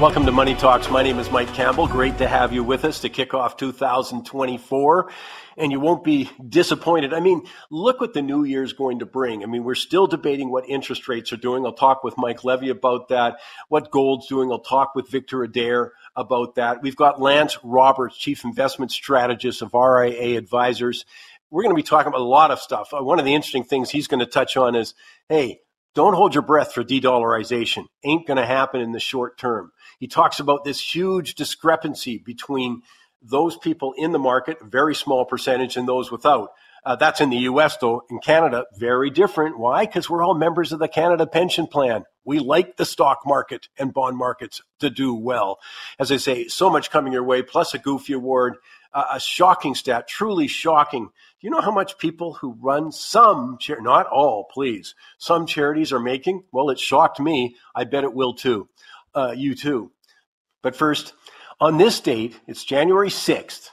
Welcome to Money Talks. My name is Mike Campbell. Great to have you with us to kick off 2024. And you won't be disappointed. I mean, look what the new year is going to bring. I mean, we're still debating what interest rates are doing. I'll talk with Mike Levy about that. What gold's doing. I'll talk with Victor Adair about that. We've got Lance Roberts, Chief Investment Strategist of RIA Advisors. We're going to be talking about a lot of stuff. Uh, one of the interesting things he's going to touch on is, hey, don't hold your breath for de-dollarization. Ain't going to happen in the short term. He talks about this huge discrepancy between those people in the market, very small percentage, and those without. Uh, that's in the US, though. In Canada, very different. Why? Because we're all members of the Canada Pension Plan. We like the stock market and bond markets to do well. As I say, so much coming your way, plus a goofy award, uh, a shocking stat, truly shocking. Do you know how much people who run some, char- not all, please, some charities are making? Well, it shocked me. I bet it will too uh, you too. But first, on this date, it's January 6th,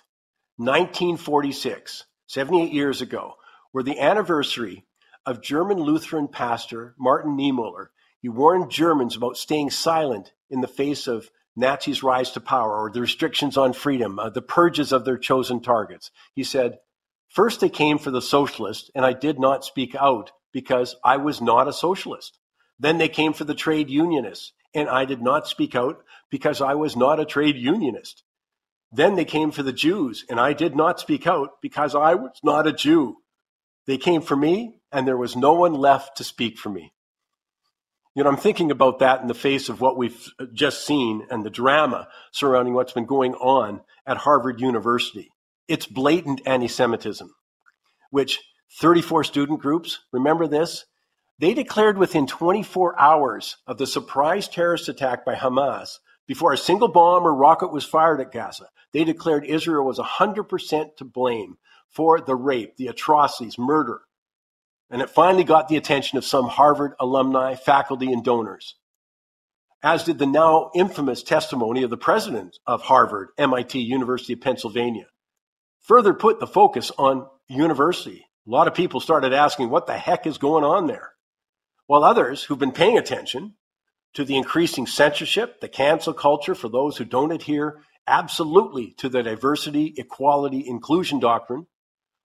1946, 78 years ago, were the anniversary of German Lutheran pastor Martin Niemöller. He warned Germans about staying silent in the face of Nazis' rise to power or the restrictions on freedom, uh, the purges of their chosen targets. He said, First they came for the socialists, and I did not speak out because I was not a socialist. Then they came for the trade unionists, and I did not speak out because I was not a trade unionist. Then they came for the Jews, and I did not speak out because I was not a Jew. They came for me, and there was no one left to speak for me. You know, I'm thinking about that in the face of what we've just seen and the drama surrounding what's been going on at Harvard University. It's blatant anti Semitism, which 34 student groups, remember this, they declared within 24 hours of the surprise terrorist attack by Hamas, before a single bomb or rocket was fired at Gaza, they declared Israel was 100% to blame for the rape, the atrocities, murder. And it finally got the attention of some Harvard alumni, faculty, and donors, as did the now infamous testimony of the president of Harvard, MIT, University of Pennsylvania. Further put the focus on university. A lot of people started asking what the heck is going on there while others who've been paying attention to the increasing censorship, the cancel culture for those who don't adhere absolutely to the diversity, equality, inclusion doctrine,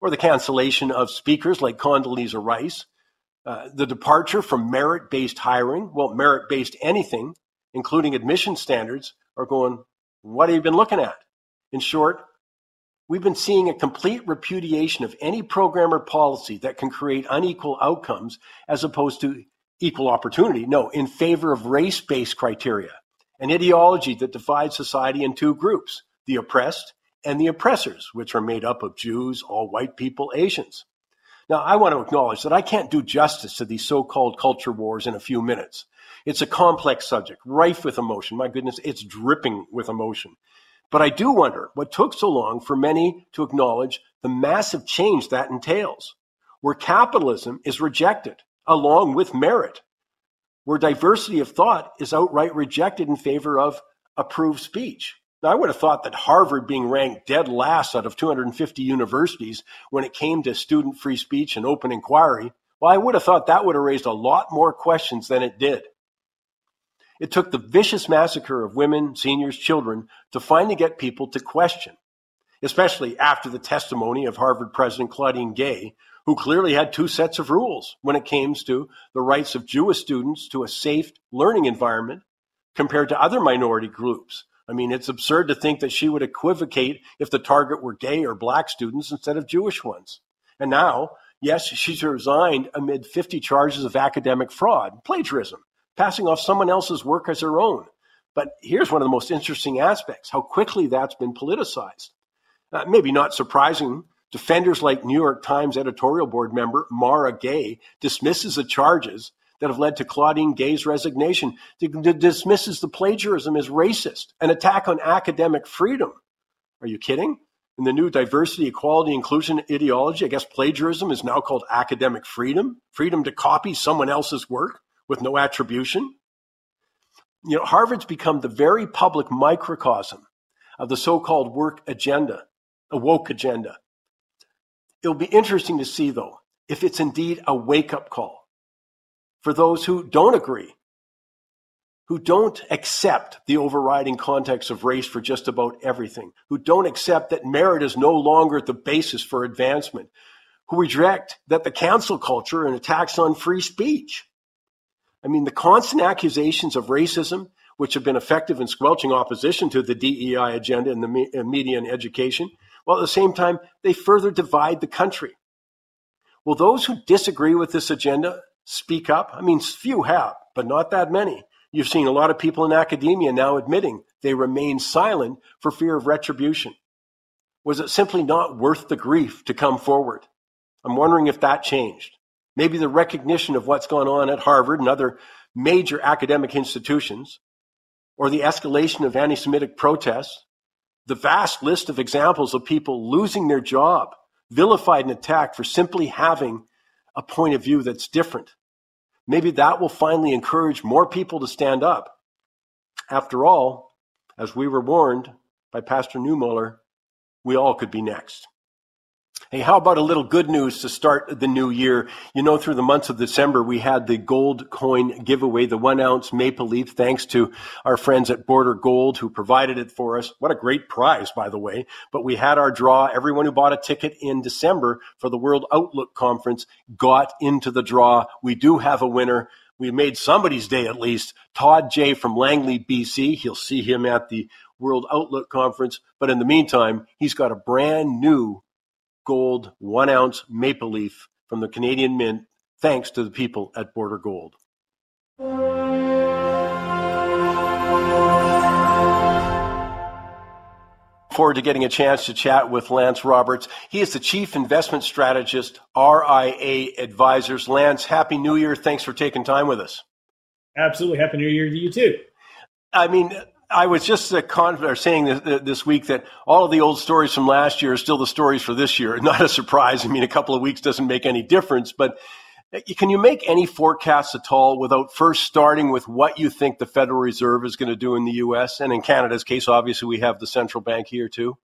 or the cancellation of speakers like Condoleezza Rice, uh, the departure from merit based hiring, well, merit based anything, including admission standards, are going, what have you been looking at? In short, we've been seeing a complete repudiation of any program or policy that can create unequal outcomes as opposed to equal opportunity. No, in favor of race based criteria, an ideology that divides society in two groups the oppressed and the oppressors, which are made up of Jews, all white people, Asians. Now, I want to acknowledge that I can't do justice to these so called culture wars in a few minutes. It's a complex subject, rife with emotion. My goodness, it's dripping with emotion. But I do wonder what took so long for many to acknowledge the massive change that entails, where capitalism is rejected along with merit, where diversity of thought is outright rejected in favor of approved speech. Now, I would have thought that Harvard being ranked dead last out of 250 universities when it came to student free speech and open inquiry, well, I would have thought that would have raised a lot more questions than it did. It took the vicious massacre of women, seniors, children to finally get people to question, especially after the testimony of Harvard President Claudine Gay, who clearly had two sets of rules when it came to the rights of Jewish students to a safe learning environment compared to other minority groups. I mean, it's absurd to think that she would equivocate if the target were gay or black students instead of Jewish ones. And now, yes, she's resigned amid 50 charges of academic fraud, plagiarism, passing off someone else's work as their own. But here's one of the most interesting aspects how quickly that's been politicized. Uh, maybe not surprising Defenders like New York Times editorial board member Mara Gay dismisses the charges that have led to Claudine Gay's resignation, dismisses the plagiarism as racist, an attack on academic freedom. Are you kidding? In the new diversity, equality, inclusion ideology, I guess plagiarism is now called academic freedom, freedom to copy someone else's work with no attribution. You know, Harvard's become the very public microcosm of the so called work agenda, a woke agenda. It'll be interesting to see, though, if it's indeed a wake up call for those who don't agree, who don't accept the overriding context of race for just about everything, who don't accept that merit is no longer the basis for advancement, who reject that the cancel culture and attacks on free speech. I mean, the constant accusations of racism, which have been effective in squelching opposition to the DEI agenda in the uh, media and education, while at the same time, they further divide the country. Will those who disagree with this agenda speak up? I mean, few have, but not that many. You've seen a lot of people in academia now admitting they remain silent for fear of retribution. Was it simply not worth the grief to come forward? I'm wondering if that changed. Maybe the recognition of what's gone on at Harvard and other major academic institutions, or the escalation of anti Semitic protests, the vast list of examples of people losing their job, vilified and attacked for simply having a point of view that's different. Maybe that will finally encourage more people to stand up. After all, as we were warned by Pastor Niemöller, we all could be next. Hey, how about a little good news to start the new year? You know, through the months of December, we had the gold coin giveaway, the one ounce maple leaf, thanks to our friends at Border Gold who provided it for us. What a great prize, by the way. But we had our draw. Everyone who bought a ticket in December for the World Outlook Conference got into the draw. We do have a winner. We made somebody's day at least. Todd J from Langley, BC. He'll see him at the World Outlook Conference. But in the meantime, he's got a brand new gold one ounce maple leaf from the Canadian Mint, thanks to the people at Border Gold. Forward to getting a chance to chat with Lance Roberts. He is the Chief Investment Strategist, RIA Advisors. Lance, Happy New Year. Thanks for taking time with us. Absolutely. Happy New Year to you too. I mean, I was just uh, con- saying this, this, week that all of the old stories from last year are still the stories for this year. Not a surprise. I mean, a couple of weeks doesn't make any difference, but uh, can you make any forecasts at all without first starting with what you think the Federal Reserve is going to do in the U.S. and in Canada's case? Obviously, we have the central bank here too.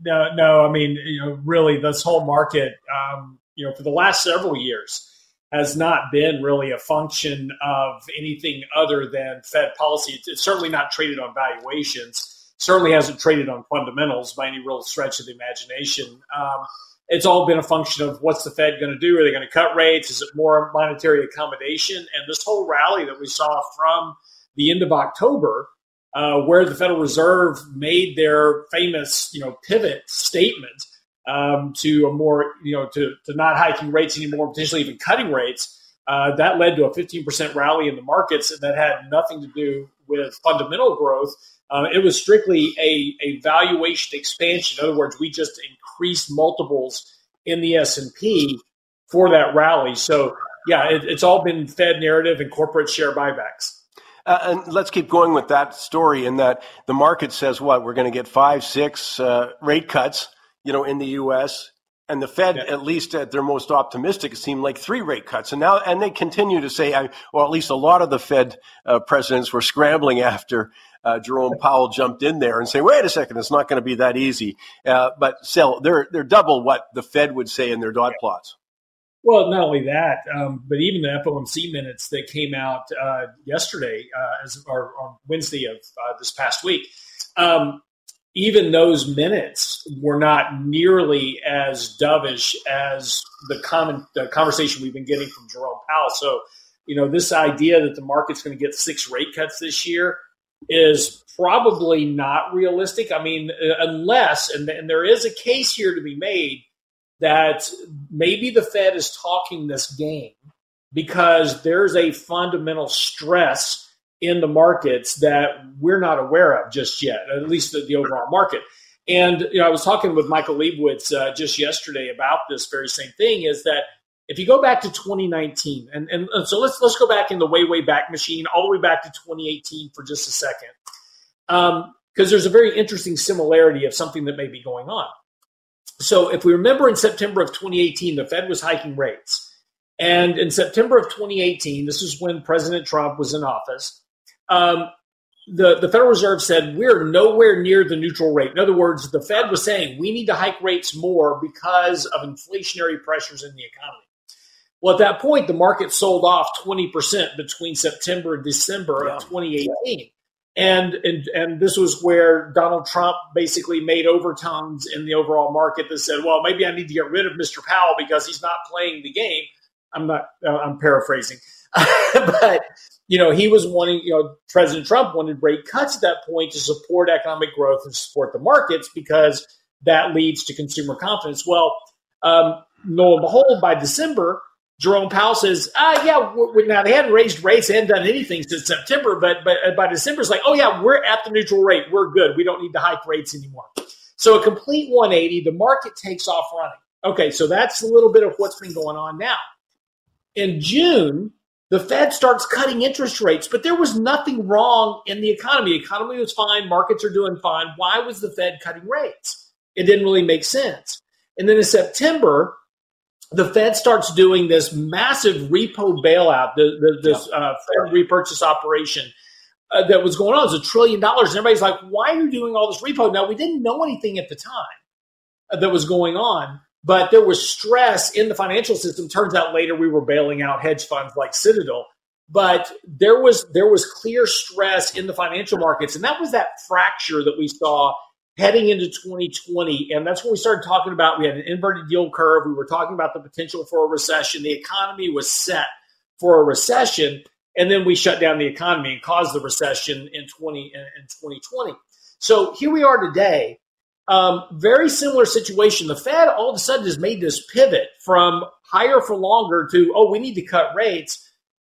No, no. I mean, you know, really, this whole market, um, you know, for the last several years has not been really a function of anything other than Fed policy. It's certainly not traded on valuations. Certainly hasn't traded on fundamentals by any real stretch of the imagination. Um, it's all been a function of what's the Fed going to do? Are they going to cut rates? Is it more monetary accommodation? And this whole rally that we saw from the end of October, uh, where the Federal Reserve made their famous, you know, pivot statement um, to a more, you know, to, to not hiking rates anymore, potentially even cutting rates. Uh, that led to a 15% rally in the markets and that had nothing to do with fundamental growth. Uh, it was strictly a, a valuation expansion. In other words, we just increased multiples in the S&P for that rally. So, yeah, it, it's all been Fed narrative and corporate share buybacks. Uh, and let's keep going with that story in that the market says what we're going to get five, six uh, rate cuts you know, in the U.S. And the Fed, yeah. at least at their most optimistic, seemed like three rate cuts. And now, and they continue to say, well, at least a lot of the Fed uh, presidents were scrambling after uh, Jerome Powell jumped in there and say, wait a second, it's not going to be that easy. Uh, but still, they're, they're double what the Fed would say in their dot plots. Well, not only that, um, but even the FOMC minutes that came out uh, yesterday, uh, as, or on Wednesday of uh, this past week, um, even those minutes were not nearly as dovish as the common the conversation we've been getting from Jerome Powell. So, you know, this idea that the market's going to get six rate cuts this year is probably not realistic. I mean, unless and, and there is a case here to be made that maybe the Fed is talking this game because there's a fundamental stress in the markets that we're not aware of just yet, at least the, the overall market. And you know, I was talking with Michael Lebowitz uh, just yesterday about this very same thing. Is that if you go back to 2019, and, and, and, so let's let's go back in the way way back machine, all the way back to 2018 for just a second, because um, there's a very interesting similarity of something that may be going on. So if we remember in September of 2018, the Fed was hiking rates. And in September of 2018, this is when President Trump was in office, um, the, the Federal Reserve said we're nowhere near the neutral rate. In other words, the Fed was saying we need to hike rates more because of inflationary pressures in the economy. Well, at that point, the market sold off 20% between September and December yeah. of 2018. And, and and this was where Donald Trump basically made overtones in the overall market that said, well, maybe I need to get rid of Mr. Powell because he's not playing the game. I'm not. Uh, I'm paraphrasing, but you know he was wanting. You know, President Trump wanted rate cuts at that point to support economic growth and support the markets because that leads to consumer confidence. Well, um, lo and behold, by December, Jerome Powell says, uh, yeah, we're, now they hadn't raised rates, they hadn't done anything since September, but, but uh, by December, it's like, oh, yeah, we're at the neutral rate. We're good. We don't need to hike rates anymore. So a complete 180, the market takes off running. Okay, so that's a little bit of what's been going on now. In June, the Fed starts cutting interest rates, but there was nothing wrong in the economy. Economy was fine, markets are doing fine. Why was the Fed cutting rates? It didn't really make sense. And then in September, the Fed starts doing this massive repo bailout, the, the, this uh, Fed repurchase operation uh, that was going on. It was a trillion dollars. And everybody's like, why are you doing all this repo? Now, we didn't know anything at the time uh, that was going on, but there was stress in the financial system. Turns out later we were bailing out hedge funds like Citadel. But there was there was clear stress in the financial markets, and that was that fracture that we saw heading into 2020. And that's when we started talking about we had an inverted yield curve. We were talking about the potential for a recession. The economy was set for a recession. And then we shut down the economy and caused the recession in 20 in 2020. So here we are today. Um, very similar situation. The Fed all of a sudden has made this pivot from higher for longer to, oh, we need to cut rates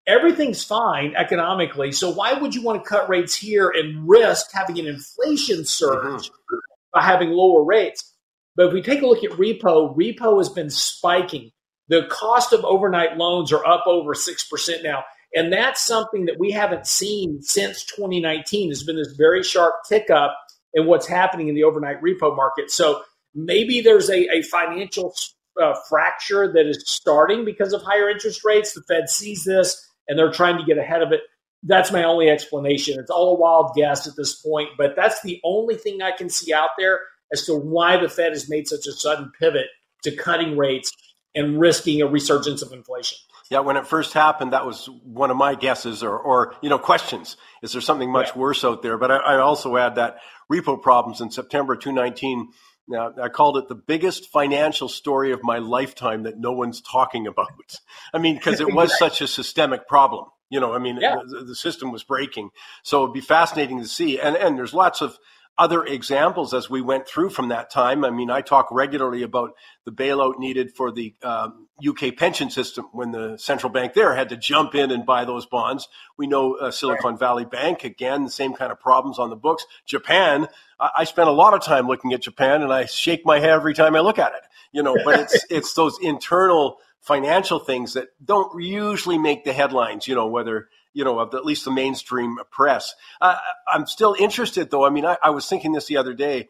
everything's fine economically. So why would you want to cut rates here and risk having an inflation surge mm-hmm. by having lower rates? But if we take a look at repo, repo has been spiking. The cost of overnight loans are up over 6% now. And that's something that we haven't seen since 2019. There's been this very sharp tick up in what's happening in the overnight repo market. So maybe there's a, a financial uh, fracture that is starting because of higher interest rates. The Fed sees this and they're trying to get ahead of it. That's my only explanation. It's all a wild guess at this point, but that's the only thing I can see out there as to why the Fed has made such a sudden pivot to cutting rates and risking a resurgence of inflation. Yeah, when it first happened, that was one of my guesses or, or you know, questions. Is there something much yeah. worse out there? But I, I also add that repo problems in September 2019 now, I called it the biggest financial story of my lifetime that no one's talking about. I mean, because it was such a systemic problem. You know, I mean, yeah. the, the, system was breaking. So it'd be fascinating to see. And, and there's lots of other examples as we went through from that time. I mean, I talk regularly about the bailout needed for the um, UK pension system when the central bank there had to jump in and buy those bonds. We know uh, Silicon Valley Bank, again, the same kind of problems on the books. Japan, I, I spend a lot of time looking at Japan and I shake my head every time I look at it, you know, but it's, it's those internal financial things that don't usually make the headlines, you know, whether you know, of at least the mainstream press. Uh, I'm still interested, though. I mean, I, I was thinking this the other day.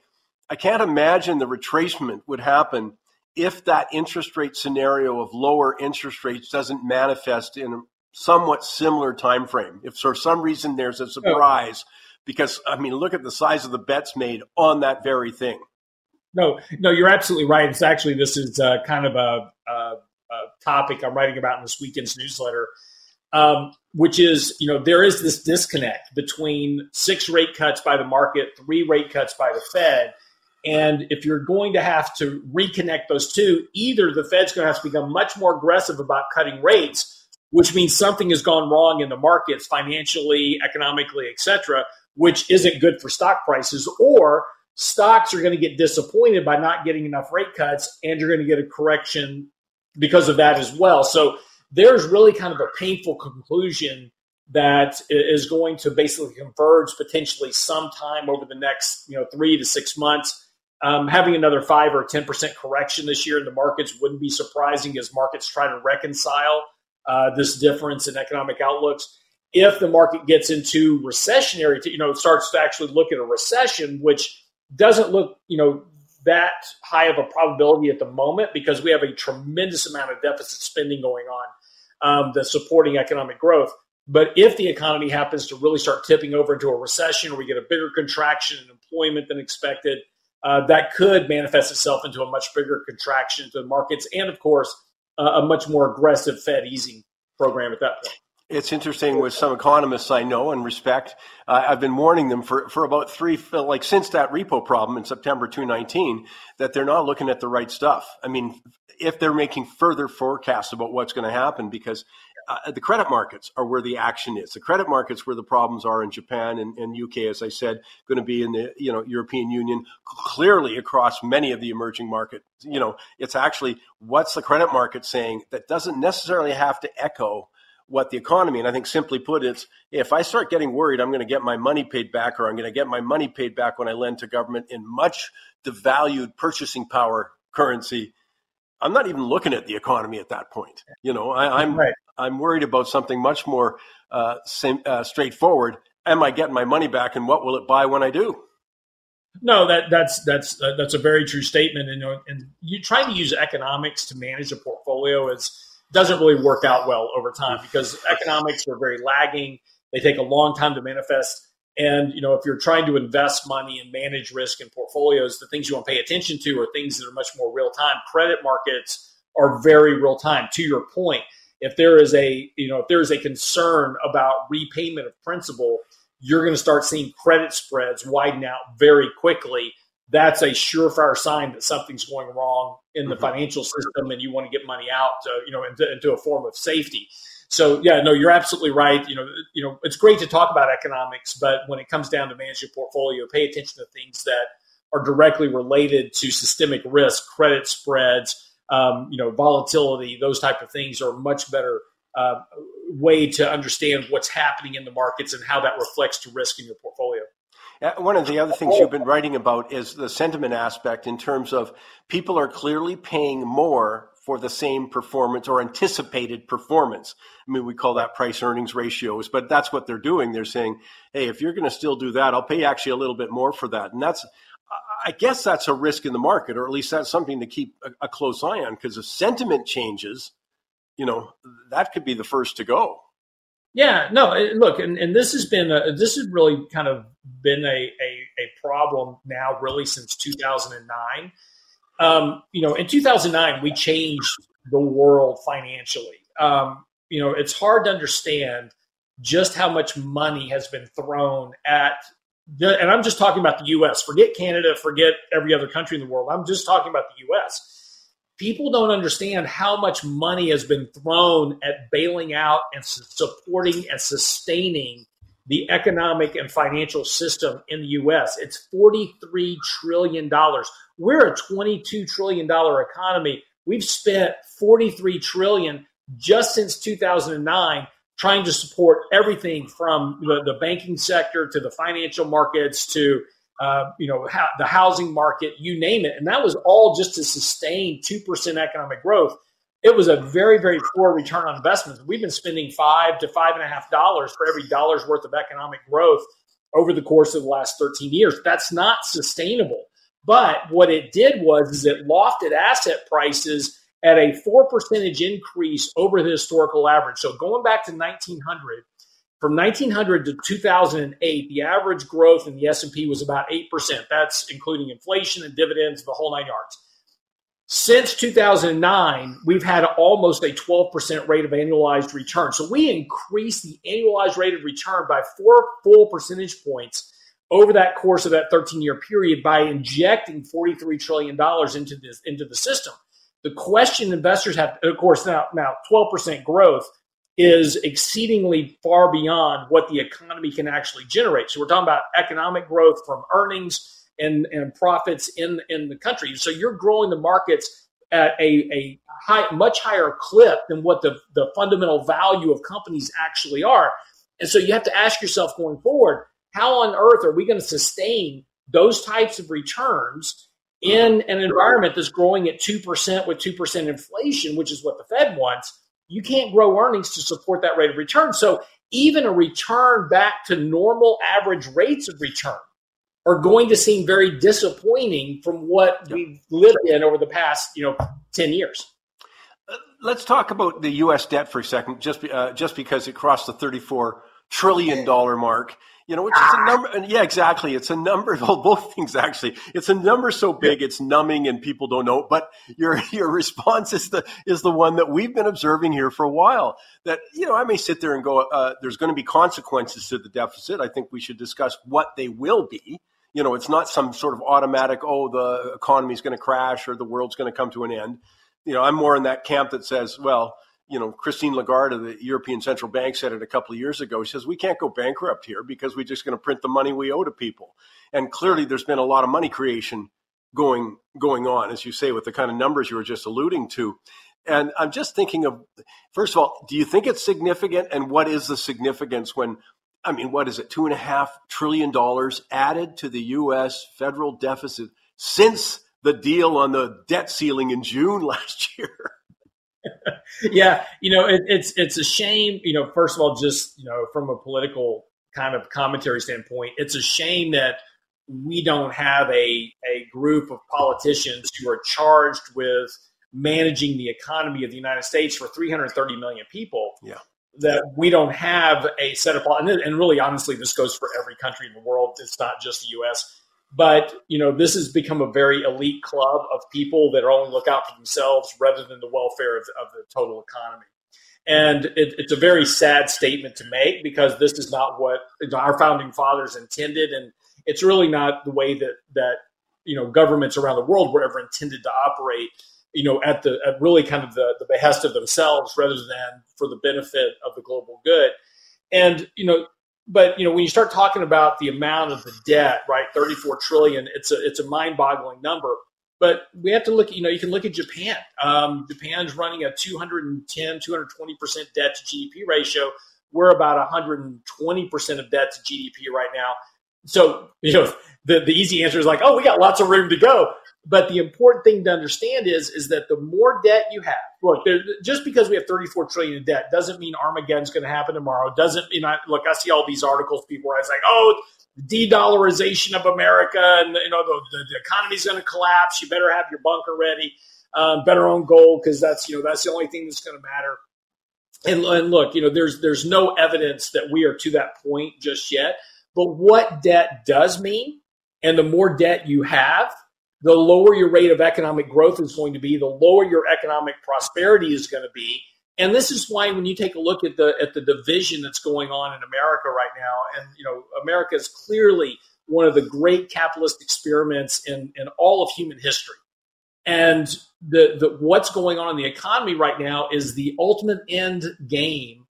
I can't imagine the retracement would happen if that interest rate scenario of lower interest rates doesn't manifest in a somewhat similar time frame. If for some reason there's a surprise, because I mean, look at the size of the bets made on that very thing. No, no, you're absolutely right. It's actually this is uh, kind of a, a, a, topic I'm writing about in this weekend's newsletter um, which is, you know, there is this disconnect between six rate cuts by the market, three rate cuts by the Fed. And if you're going to have to reconnect those two, either the Fed's going to have to become much more aggressive about cutting rates, which means something has gone wrong in the markets financially, economically, et cetera, which isn't good for stock prices, or stocks are going to get disappointed by not getting enough rate cuts, and you're going to get a correction because of that as well. So there's really kind of a painful conclusion that is going to basically converge potentially sometime over the next you know three to six months. Um, having another five or ten percent correction this year in the markets wouldn't be surprising as markets try to reconcile uh, this difference in economic outlooks. If the market gets into recessionary, you know, starts to actually look at a recession, which doesn't look, you know, that high of a probability at the moment because we have a tremendous amount of deficit spending going on um, supporting economic growth. But if the economy happens to really start tipping over into a recession or we get a bigger contraction in employment than expected, uh, that could manifest itself into a much bigger contraction to the markets and, of course, a much more aggressive Fed easing program at that point. It's interesting with some economists I know and respect. Uh, I've been warning them for, for about three, like since that repo problem in September 2019, that they're not looking at the right stuff. I mean, if they're making further forecasts about what's going to happen, because uh, the credit markets are where the action is. The credit markets where the problems are in Japan and, and UK, as I said, going to be in the you know European Union, clearly across many of the emerging markets. You know, it's actually what's the credit market saying that doesn't necessarily have to echo what the economy. And I think simply put, it's if I start getting worried, I'm going to get my money paid back, or I'm going to get my money paid back when I lend to government in much devalued purchasing power currency. I'm not even looking at the economy at that point. You know, I, am right. I'm worried about something much more uh, same, uh, straightforward. Am I getting my money back, and what will it buy when I do? No, that that's that's uh, that's a very true statement. And, and you trying to use economics to manage a portfolio is doesn't really work out well over time because economics are very lagging. They take a long time to manifest. And you know, if you're trying to invest money and manage risk in portfolios, the things you want to pay attention to are things that are much more real time. Credit markets are very real time. To your point, if there is a you know if there is a concern about repayment of principal, you're going to start seeing credit spreads widen out very quickly that's a surefire sign that something's going wrong in the mm-hmm. financial system and you want to get money out to, you know into, into, a form of safety so yeah no you're absolutely right you know you know it's great to talk about economics but when it comes down to managing a portfolio pay attention to things that are directly related to systemic risk credit spreads um, you know volatility those type of things are much better uh, way to understand what's happening in the markets and how that reflects to risk in your portfolio uh, Uh, one of the other things you've been writing about is the sentiment aspect in terms of people are clearly paying more for the same performance or anticipated performance. I mean, we call that price earnings ratios, but that's what they're doing. They're saying, hey, if you're going to still do that, I'll pay actually a little bit more for that. And that's, I guess that's a risk in the market, or at least that's something to keep a, a close eye on because if sentiment changes, you know, that could be the first to go. Yeah, no, look, and, and this has been a, this has really kind of been a, a, a problem now, really since 2009. Um, you know, in 2009, we changed the world financially. Um, you know, it's hard to understand just how much money has been thrown at, the, and I'm just talking about the U.S. Forget Canada, forget every other country in the world. I'm just talking about the U.S people don't understand how much money has been thrown at bailing out and supporting and sustaining the economic and financial system in the US. It's $43 trillion. We're a $22 trillion economy. We've spent 43 trillion just since 2009 trying to support everything from the, the banking sector to the financial markets to uh, you know, ha- the housing market, you name it. And that was all just to sustain 2% economic growth. It was a very, very poor return on investment. We've been spending five to five and a half dollars for every dollar's worth of economic growth over the course of the last 13 years. That's not sustainable. But what it did was is it lofted asset prices at a 4 percentage increase over the historical average. So going back to 1900, from 1900 to 2008, the average growth in the S&P was about 8%. That's including inflation and dividends, the whole nine yards. Since 2009, we've had almost a 12% rate of annualized return. So we increased the annualized rate of return by four full percentage points over that course of that 13 year period by injecting $43 trillion into this into the system. The question investors have, of course, now now 12% growth is exceedingly far beyond what the economy can actually generate. So we're talking about economic growth from earnings and, and profits in, in the country. So you're growing the markets at a, a high, much higher clip than what the, the fundamental value of companies actually are. And so you have to ask yourself going forward, how on earth are we going to sustain those types of returns in an environment that's growing at 2% with 2% inflation, which is what the Fed wants? You can't grow earnings to support that rate of return. So even a return back to normal average rates of return are going to seem very disappointing from what we've lived in over the past, you know, 10 years. Uh, let's talk about the U.S. debt for a second, just uh, just because it crossed the 34 trillion dollar mark. You know, it's ah. a number. Yeah, exactly. It's a number. Well, both things actually. It's a number so big it's numbing and people don't know. But your your response is the is the one that we've been observing here for a while. That you know, I may sit there and go, uh, "There's going to be consequences to the deficit." I think we should discuss what they will be. You know, it's not some sort of automatic, "Oh, the economy is going to crash or the world's going to come to an end." You know, I'm more in that camp that says, "Well." You know, Christine Lagarde of the European Central Bank said it a couple of years ago. She says, we can't go bankrupt here because we're just going to print the money we owe to people. And clearly there's been a lot of money creation going, going on, as you say, with the kind of numbers you were just alluding to. And I'm just thinking of, first of all, do you think it's significant? And what is the significance when, I mean, what is it, two and a half trillion dollars added to the U.S. federal deficit since the deal on the debt ceiling in June last year? yeah, you know, it, it's it's a shame. You know, first of all, just you know, from a political kind of commentary standpoint, it's a shame that we don't have a a group of politicians who are charged with managing the economy of the United States for 330 million people. Yeah. That we don't have a set of, and, and really, honestly, this goes for every country in the world. It's not just the U.S but you know, this has become a very elite club of people that only look out for themselves rather than the welfare of, of the total economy. And it, it's a very sad statement to make because this is not what our founding fathers intended, and it's really not the way that that you know governments around the world were ever intended to operate. You know, at the at really kind of the, the behest of themselves rather than for the benefit of the global good. And you know, but you know when you start talking about the amount of the debt right 34 trillion it's a it's a mind-boggling number. But we have to look you know you can look at japan. Um, japan's running a 210 220% debt to gdp ratio. We're about 120% of debt to gdp right now. So you know the, the easy answer is like oh we got lots of room to go but the important thing to understand is is that the more debt you have, look, just because we have 34 trillion in debt doesn't mean Armageddon's going to happen tomorrow. Doesn't mean I look. I see all these articles, people are like, oh, the de-dollarization of America, and you know the, the, the economy's going to collapse. You better have your bunker ready. Um, better own gold because that's you know that's the only thing that's going to matter. And, and look, you know, there's there's no evidence that we are to that point just yet. But what debt does mean, and the more debt you have, the lower your rate of economic growth is going to be, the lower your economic prosperity is going to be. And this is why when you take a look at the at the division that's going on in America right now, and you know, America is clearly one of the great capitalist experiments in, in all of human history. And the, the what's going on in the economy right now is the ultimate end game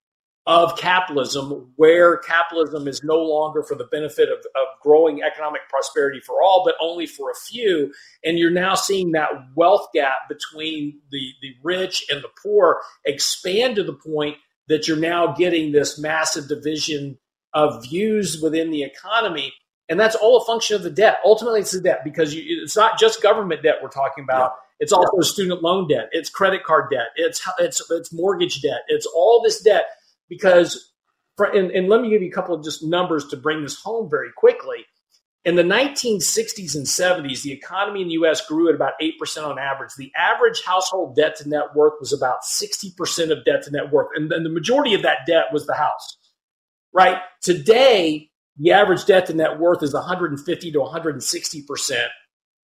of capitalism, where capitalism is no longer for the benefit of, of growing economic prosperity for all, but only for a few. And you're now seeing that wealth gap between the, the rich and the poor expand to the point that you're now getting this massive division of views within the economy. And that's all a function of the debt. Ultimately, it's the debt because you, it's not just government debt we're talking about. Yeah. It's also yeah. student loan debt. It's credit card debt. It's, it's, it's mortgage debt. It's all this debt because for, and, and let me give you a couple of just numbers to bring this home very quickly. In the 1960s and 70s, the economy in the US grew at about 8% on average. The average household debt to net worth was about 60% of debt to net worth. And then the majority of that debt was the house, right? Today, the average debt to net worth is 150 to 160%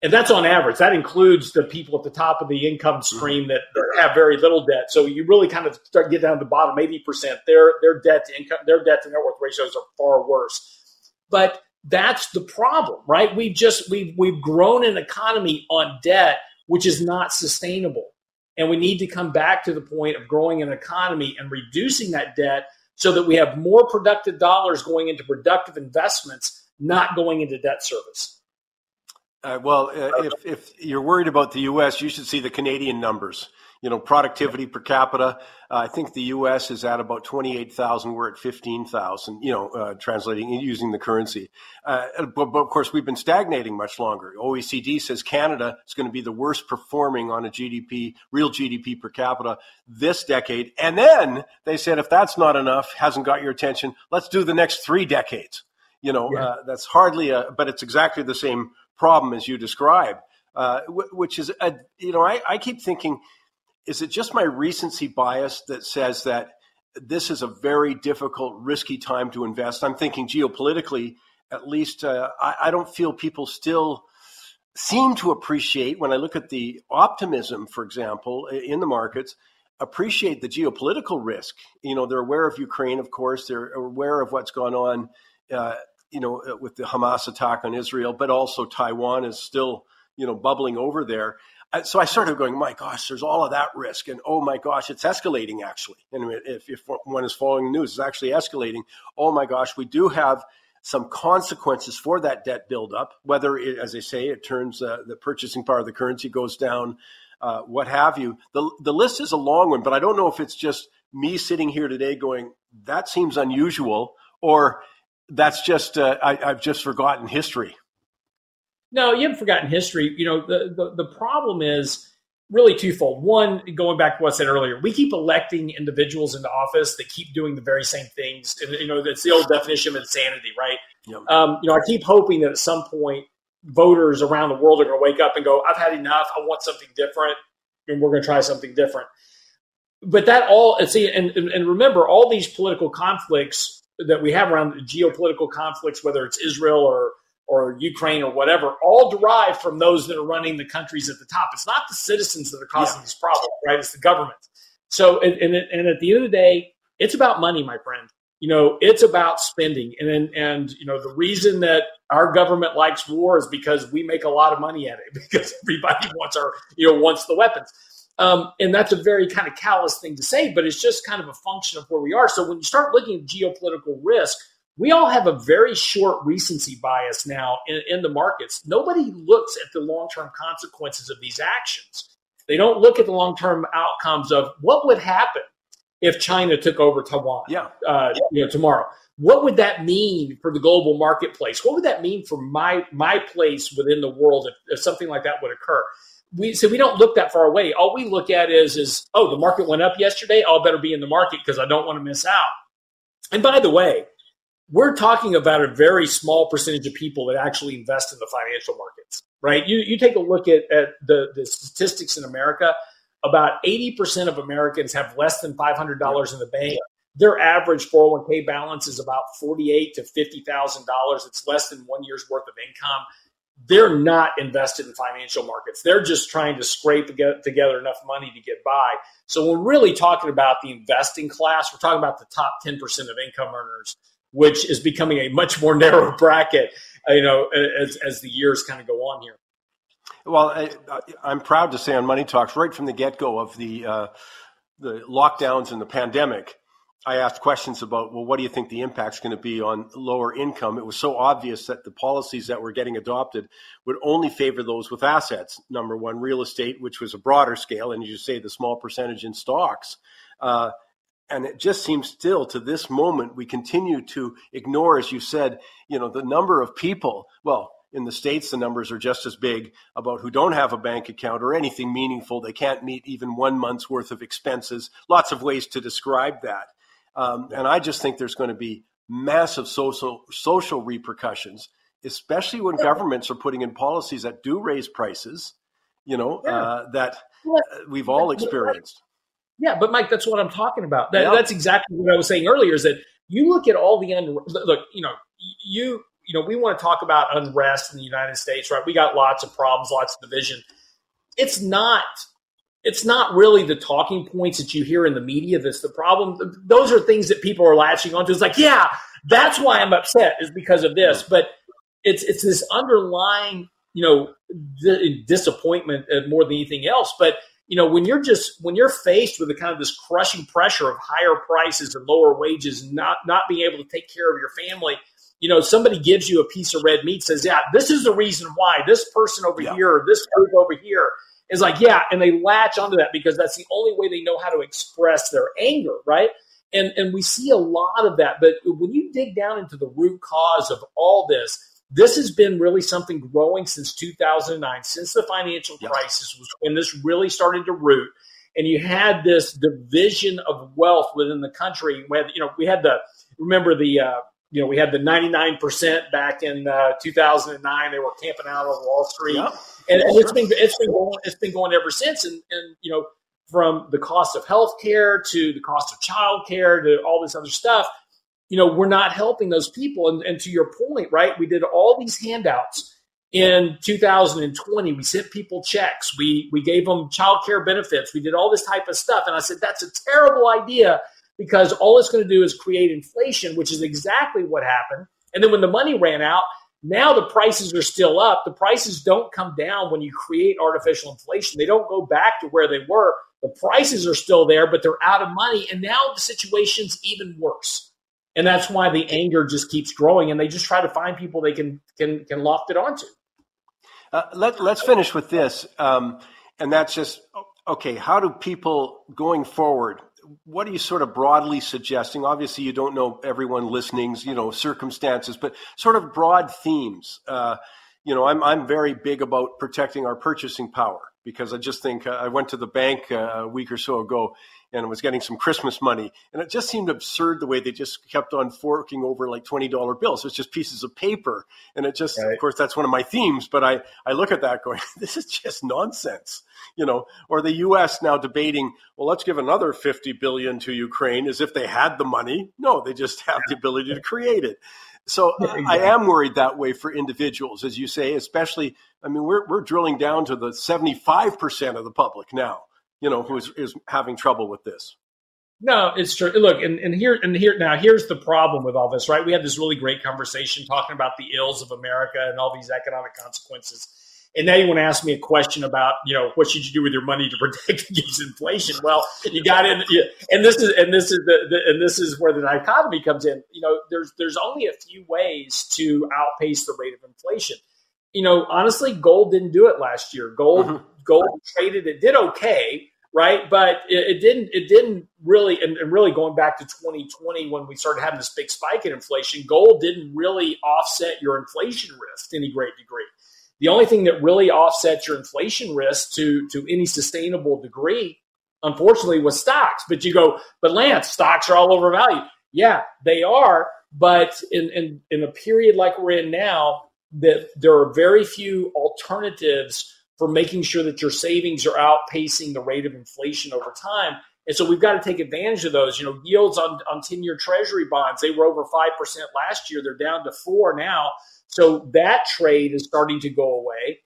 and that's on average. That includes the people at the top of the income stream that, have very little debt. So you really kind of start get down to the bottom, eighty percent. Their their debt to income, their debt to net worth ratios are far worse. But that's the problem, right? We've just we've we've grown an economy on debt, which is not sustainable, and we need to come back to the point of growing an economy and reducing that debt so that we have more productive dollars going into productive investments, not going into debt service. Uh, well, uh, if, if you're worried about the U.S., you should see the Canadian numbers. You know, productivity per capita. Uh, I think the U.S. is at about 28,000. We're at 15,000. You know, uh, translating using the currency. Uh, but, but, of course, we've been stagnating much longer. OECD says Canada is going to be the worst performing on a GDP, real GDP per capita this decade. And then they said, if that's not enough, hasn't got your attention, let's do the next three decades. You know, yeah. Uh, that's hardly a, but it's exactly the same problem as you describe, uh, which is, a, you know, I, I keep thinking, is it just my recency bias that says that this is a very difficult, risky time to invest. I'm thinking geopolitically, at least, uh, I, I don't feel people still seem to appreciate when I look at the optimism, for example, in the markets, appreciate the geopolitical risk. You know, they're aware of Ukraine, of course, they're aware of what's gone on, uh, you know, with the Hamas attack on Israel, but also Taiwan is still, you know, bubbling over there. So I started going, my gosh, there's all of that risk. And oh my gosh, it's escalating actually. And if, if one is following the news, it's actually escalating. Oh my gosh, we do have some consequences for that debt buildup, whether, it, as I say, it turns uh, the purchasing power of the currency goes down, uh, what have you. The, the list is a long one, but I don't know if it's just me sitting here today going, that seems unusual, or that's just, uh, I, I've just forgotten history. No, you haven't forgotten history. You know, the, the, the problem is really twofold. One, going back to what I said earlier, we keep electing individuals into office that keep doing the very same things. And, you know, that's the old definition of insanity, right? Yep. Um, you know, I keep hoping that at some point voters around the world are going to wake up and go, I've had enough. I want something different. And we're going to try something different. But that all, see, and, and remember, all these political conflicts that we have around geopolitical conflicts, whether it's Israel or or Ukraine or whatever, all derived from those that are running the countries at the top. It's not the citizens that are causing yeah. these problems, right? It's the government. So, and, and, and at the end of the day, it's about money, my friend. You know, it's about spending. And, and, and, you know, the reason that our government likes war is because we make a lot of money at it because everybody wants our, you know, wants the weapons. Um, and that's a very kind of callous thing to say, but it's just kind of a function of where we are. So when you start looking at geopolitical risk, we all have a very short recency bias now in, in the markets. Nobody looks at the long term consequences of these actions. They don't look at the long term outcomes of what would happen if China took over Taiwan yeah. Uh, you know, tomorrow. What would that mean for the global marketplace? What would that mean for my my place within the world if, if something like that would occur? We so we don't look that far away. All we look at is is oh the market went up yesterday. I'll better be in the market because I don't want to miss out. And by the way, we're talking about a very small percentage of people that actually invest in the financial markets, right? You, you take a look at, at the, the statistics in America, about 80% of Americans have less than $500 in the bank. Their average 401k balance is about forty-eight to $50,000. It's less than one year's worth of income. They're not invested in financial markets. They're just trying to scrape together enough money to get by. So we're really talking about the investing class. We're talking about the top 10% of income earners which is becoming a much more narrow bracket, uh, you know, as, as the years kind of go on here. Well, I, am proud to say on Money Talks, right from the get go of the uh, the lockdowns and the pandemic, I asked questions about, well, what do you think the impact's going to be on lower income? It was so obvious that the policies that were getting adopted would only favor those with assets. Number one, real estate, which was a broader scale, and as you say the small percentage in stocks. Uh, and it just seems still to this moment we continue to ignore as you said you know the number of people well in the states the numbers are just as big about who don't have a bank account or anything meaningful they can't meet even one month's worth of expenses lots of ways to describe that um, and i just think there's going to be massive social social repercussions especially when governments are putting in policies that do raise prices you know yeah. uh, that we've all experienced yeah, but Mike, that's what I'm talking about. That, yeah. That's exactly what I was saying earlier. Is that you look at all the un- look, you know, you you know, we want to talk about unrest in the United States, right? We got lots of problems, lots of division. It's not it's not really the talking points that you hear in the media that's the problem. Those are things that people are latching onto. It's like, yeah, that's why I'm upset is because of this. But it's it's this underlying, you know, disappointment uh, more than anything else. But you know, when you're just when you're faced with the kind of this crushing pressure of higher prices and lower wages, and not not being able to take care of your family, you know, somebody gives you a piece of red meat, says, "Yeah, this is the reason why this person over yeah. here, this group over here." Is like, yeah, and they latch onto that because that's the only way they know how to express their anger, right? And and we see a lot of that. But when you dig down into the root cause of all this, this has been really something growing since 2009, since the financial yep. crisis was when this really started to root. And you had this division of wealth within the country. We had, you know, we had the remember the uh, you know we had the 99% back in uh, 2009. They were camping out on Wall Street, yep. And, and it's been it's been going it's been going ever since. And and you know from the cost of healthcare to the cost of childcare to all this other stuff, you know, we're not helping those people. And, and to your point, right? We did all these handouts in 2020. We sent people checks. We we gave them child care benefits. We did all this type of stuff. And I said, that's a terrible idea because all it's going to do is create inflation, which is exactly what happened. And then when the money ran out, now the prices are still up. The prices don't come down when you create artificial inflation. They don't go back to where they were. The prices are still there, but they're out of money. And now the situation's even worse. And that's why the anger just keeps growing and they just try to find people they can can can loft it onto. Uh, let, let's finish with this. Um, and that's just okay, how do people going forward? What are you sort of broadly suggesting? Obviously, you don't know everyone listening's, you know, circumstances, but sort of broad themes. Uh, you know, I'm I'm very big about protecting our purchasing power because I just think uh, I went to the bank uh, a week or so ago and was getting some Christmas money. And it just seemed absurd the way they just kept on forking over like $20 bills. It's just pieces of paper. And it just, right. of course, that's one of my themes. But I, I look at that going, this is just nonsense, you know, or the U.S. now debating, well, let's give another 50 billion to Ukraine as if they had the money. No, they just have yeah. the ability to create it. So exactly. I am worried that way for individuals, as you say, especially, I mean, we're, we're drilling down to the 75% of the public now you know, who is, is having trouble with this. No, it's true. Look, and, and here and here now, here's the problem with all this, right? We had this really great conversation talking about the ills of America and all these economic consequences. And now you want to ask me a question about, you know, what should you do with your money to protect against inflation? Well, you got in, and this is and this is the, the, and this is where the dichotomy comes in. You know, there's there's only a few ways to outpace the rate of inflation. You know, honestly, gold didn't do it last year. Gold mm-hmm gold traded. It did okay, right? But it, it didn't. It didn't really. And, and, really, going back to 2020 when we started having this big spike in inflation, gold didn't really offset your inflation risk to any great degree. The only thing that really offsets your inflation risk to to any sustainable degree, unfortunately, was stocks. But you go, but Lance, stocks are all overvalued. Yeah, they are. But in, in, in a period like we're in now, that there are very few alternatives for making sure that your savings are outpacing the rate of inflation over time. And so we've got to take advantage of those. You know, yields on, on 10 year treasury bonds, they were over 5% last year. They're down to four now. So that trade is starting to go away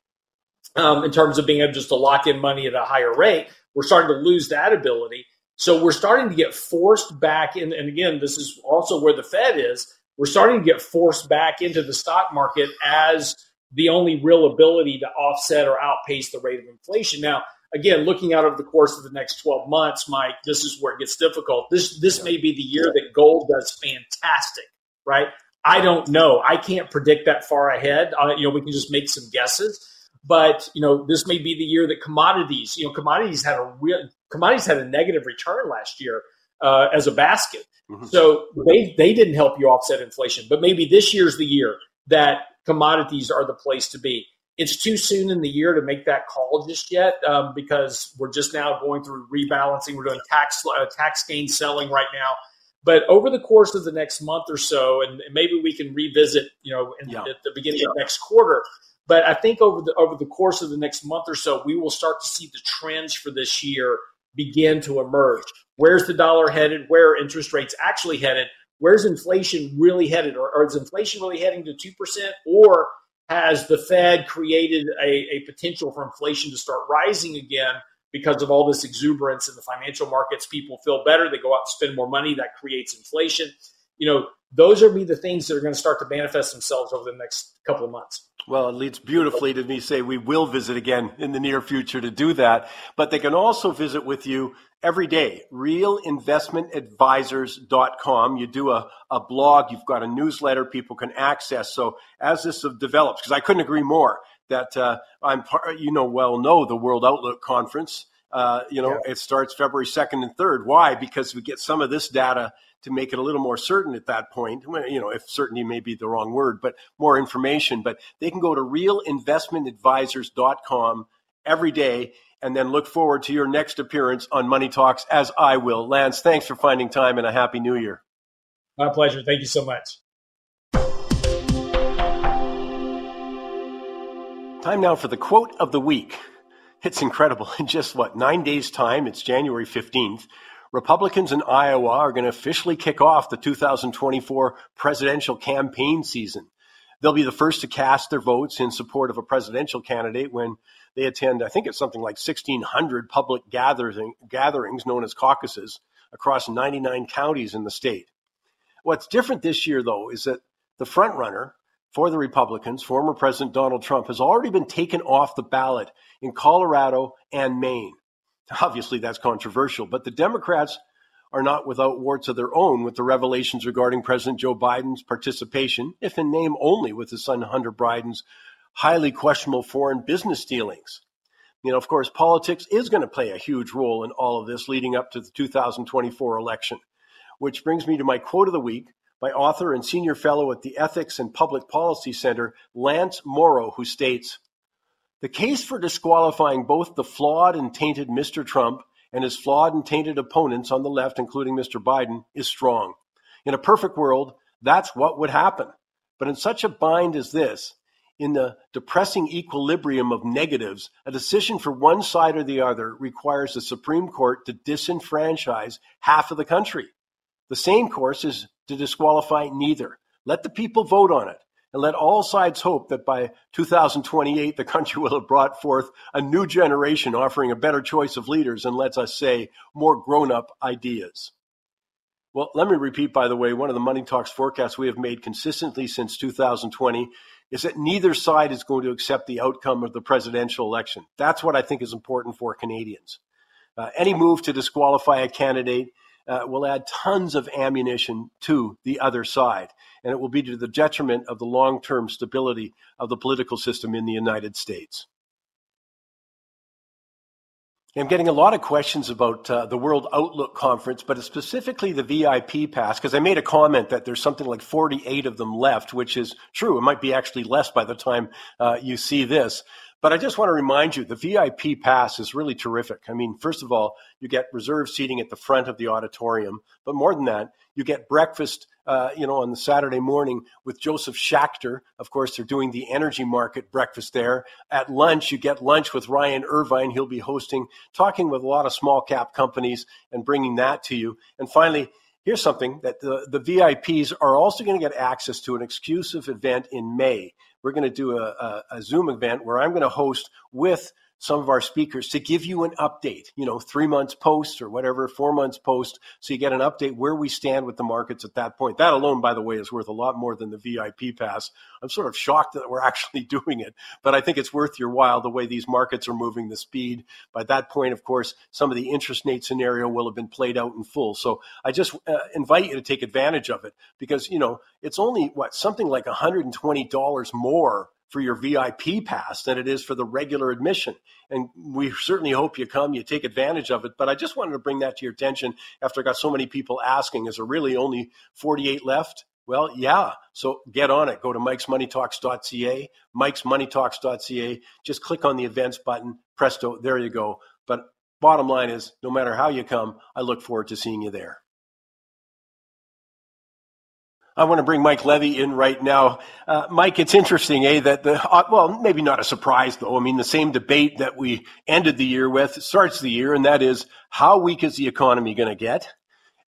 um, in terms of being able just to lock in money at a higher rate. We're starting to lose that ability. So we're starting to get forced back in. And again, this is also where the Fed is. We're starting to get forced back into the stock market as the only real ability to offset or outpace the rate of inflation. Now, again, looking out over the course of the next 12 months, Mike, this is where it gets difficult. This this may be the year that gold does fantastic, right? I don't know. I can't predict that far ahead. Uh, you know, we can just make some guesses. But you know, this may be the year that commodities. You know, commodities had a real commodities had a negative return last year uh, as a basket. Mm-hmm. So they they didn't help you offset inflation. But maybe this year's the year that commodities are the place to be. It's too soon in the year to make that call just yet um, because we're just now going through rebalancing. We're doing tax uh, tax gain selling right now. But over the course of the next month or so, and maybe we can revisit, you know, in, yeah. at the beginning yeah. of next quarter. But I think over the over the course of the next month or so, we will start to see the trends for this year begin to emerge. Where's the dollar headed? Where are interest rates actually headed? Where's inflation really headed? Or, or is inflation really heading to 2%? Or has the Fed created a, a potential for inflation to start rising again because of all this exuberance in the financial markets? People feel better, they go out and spend more money, that creates inflation. You know, those are be the things that are going to start to manifest themselves over the next couple of months. Well, it leads beautifully to me say we will visit again in the near future to do that. But they can also visit with you every day, realinvestmentadvisors.com. You do a, a blog, you've got a newsletter people can access. So as this develops, because I couldn't agree more that uh, I'm, part, you know, well know the World Outlook Conference. Uh, you know, yeah. it starts February 2nd and 3rd. Why? Because we get some of this data to make it a little more certain at that point. You know, if certainty may be the wrong word, but more information. But they can go to realinvestmentadvisors.com every day and then look forward to your next appearance on Money Talks as I will. Lance, thanks for finding time and a happy new year. My pleasure. Thank you so much. Time now for the quote of the week. It's incredible. In just what, nine days' time, it's January 15th, Republicans in Iowa are going to officially kick off the 2024 presidential campaign season. They'll be the first to cast their votes in support of a presidential candidate when they attend, I think it's something like 1,600 public gathering, gatherings known as caucuses across 99 counties in the state. What's different this year, though, is that the frontrunner for the Republicans, former President Donald Trump, has already been taken off the ballot in Colorado and Maine. Obviously, that's controversial, but the Democrats are not without warts of their own with the revelations regarding President Joe Biden's participation, if in name only, with his son Hunter Biden's highly questionable foreign business dealings. You know, of course, politics is going to play a huge role in all of this leading up to the 2024 election, which brings me to my quote of the week by author and senior fellow at the Ethics and Public Policy Center, Lance Morrow, who states The case for disqualifying both the flawed and tainted Mr. Trump and his flawed and tainted opponents on the left, including Mr. Biden, is strong. In a perfect world, that's what would happen. But in such a bind as this, in the depressing equilibrium of negatives, a decision for one side or the other requires the Supreme Court to disenfranchise half of the country. The same course is to disqualify neither. Let the people vote on it, and let all sides hope that by 2028 the country will have brought forth a new generation offering a better choice of leaders and, let's us say, more grown up ideas. Well, let me repeat, by the way, one of the Money Talks forecasts we have made consistently since 2020 is that neither side is going to accept the outcome of the presidential election. That's what I think is important for Canadians. Uh, any move to disqualify a candidate uh, will add tons of ammunition to the other side, and it will be to the detriment of the long term stability of the political system in the United States. I'm getting a lot of questions about uh, the World Outlook Conference, but specifically the VIP pass, because I made a comment that there's something like 48 of them left, which is true. It might be actually less by the time uh, you see this. But I just want to remind you the VIP pass is really terrific. I mean, first of all, you get reserved seating at the front of the auditorium, but more than that, you get breakfast, uh, you know, on the Saturday morning with Josef Schachter. Of course, they're doing the energy market breakfast there. At lunch, you get lunch with Ryan Irvine. He'll be hosting, talking with a lot of small cap companies and bringing that to you. And finally, here's something that the, the VIPs are also going to get access to an exclusive event in May. We're going to do a, a, a Zoom event where I'm going to host with some of our speakers to give you an update, you know, three months post or whatever, four months post, so you get an update where we stand with the markets at that point. That alone, by the way, is worth a lot more than the VIP pass. I'm sort of shocked that we're actually doing it, but I think it's worth your while the way these markets are moving, the speed. By that point, of course, some of the interest rate scenario will have been played out in full. So I just uh, invite you to take advantage of it because, you know, it's only what, something like $120 more for your VIP pass than it is for the regular admission. And we certainly hope you come, you take advantage of it. But I just wanted to bring that to your attention after I got so many people asking, is there really only 48 left? Well, yeah. So get on it. Go to mikesmoneytalks.ca, mikesmoneytalks.ca. Just click on the events button. Presto, there you go. But bottom line is, no matter how you come, I look forward to seeing you there. I want to bring Mike Levy in right now. Uh, Mike, it's interesting, eh, that the, uh, well, maybe not a surprise though. I mean, the same debate that we ended the year with starts the year, and that is how weak is the economy going to get?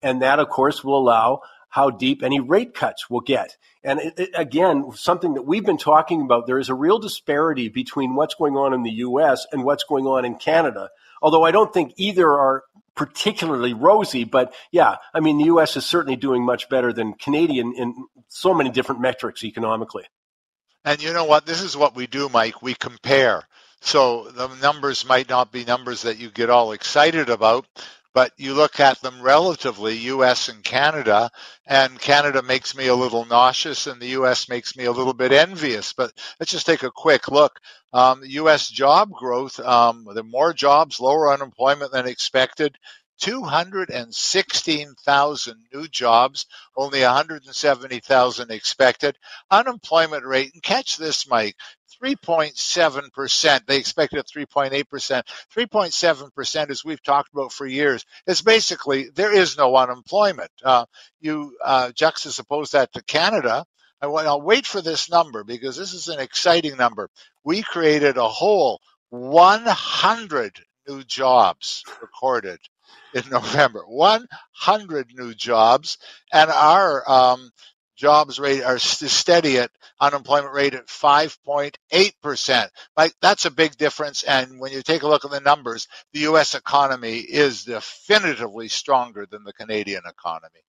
And that, of course, will allow how deep any rate cuts will get. And it, it, again, something that we've been talking about, there is a real disparity between what's going on in the U.S. and what's going on in Canada. Although I don't think either are particularly rosy, but yeah, I mean, the U.S. is certainly doing much better than Canadian in so many different metrics economically. And you know what? This is what we do, Mike. We compare. So the numbers might not be numbers that you get all excited about, but you look at them relatively, US and Canada, and Canada makes me a little nauseous and the US makes me a little bit envious. But let's just take a quick look. Um, US job growth, um, the more jobs, lower unemployment than expected. 216,000 new jobs, only 170,000 expected. Unemployment rate, and catch this, Mike, 3.7%. They expected 3.8%. 3.7%, as we've talked about for years, is basically there is no unemployment. Uh, you uh, juxtapose that to Canada. I will wait for this number because this is an exciting number. We created a whole 100 new jobs recorded in November. 100 new jobs, and our um, jobs rate are steady at unemployment rate at 5.8%. Like that's a big difference. And when you take a look at the numbers, the U.S. economy is definitively stronger than the Canadian economy.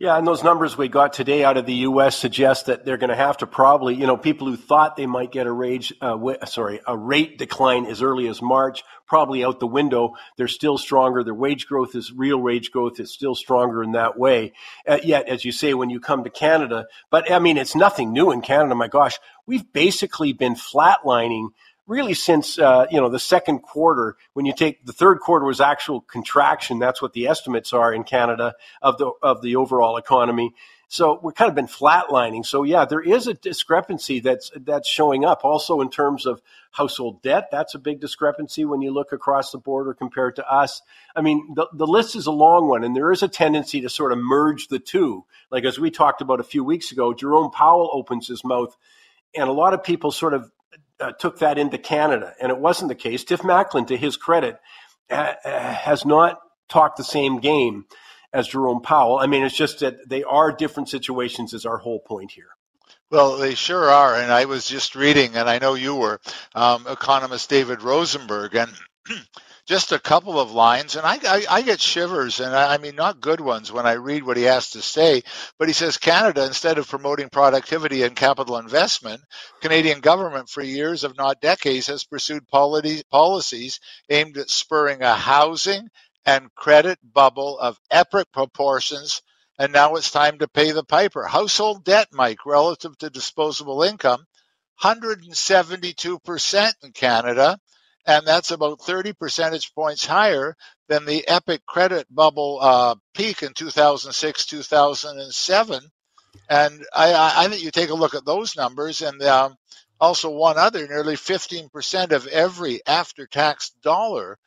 Yeah, and those numbers we got today out of the U.S. suggest that they're going to have to probably, you know, people who thought they might get a rate, uh, w- sorry, a rate decline as early as March, probably out the window. They're still stronger. Their wage growth is real wage growth is still stronger in that way. Uh, yet, as you say, when you come to Canada, but I mean, it's nothing new in Canada. My gosh, we've basically been flatlining really since uh, you know the second quarter when you take the third quarter was actual contraction that's what the estimates are in canada of the of the overall economy. So we've kind of been flatlining. So yeah there is a discrepancy that's that's showing up. Also in terms of household debt that's a big discrepancy when you look across the border compared to us. I mean the, the list is a long one and there is a tendency to sort of merge the two. Like as we talked about a few weeks ago jerome powell opens his mouth and a lot of people sort of uh, took that into Canada, and it wasn't the case. Tiff Macklem, to his credit, uh, has not talked the same game as Jerome Powell. I mean, it's just that they are different situations, is our whole point here. Well, they sure are. And I was just reading, and I know you were, um, economist David Rosenberg, and just a couple of lines, and I, I, I get shivers, and I, I, mean not good ones when I read what he has to say. But he says Canada, instead of promoting productivity and capital investment, Canadian government for years, if not decades, has pursued policies aimed at spurring a housing and credit bubble of epic proportions. And now it's time to pay the piper. Household debt, Mike, relative to disposable income, 172% in Canada and that's about 30 percentage points higher than the epic credit bubble uh, peak in 2006, 2007. And I, I, think you take a look at those numbers, and um, also one other, nearly 15% of every after-tax dollar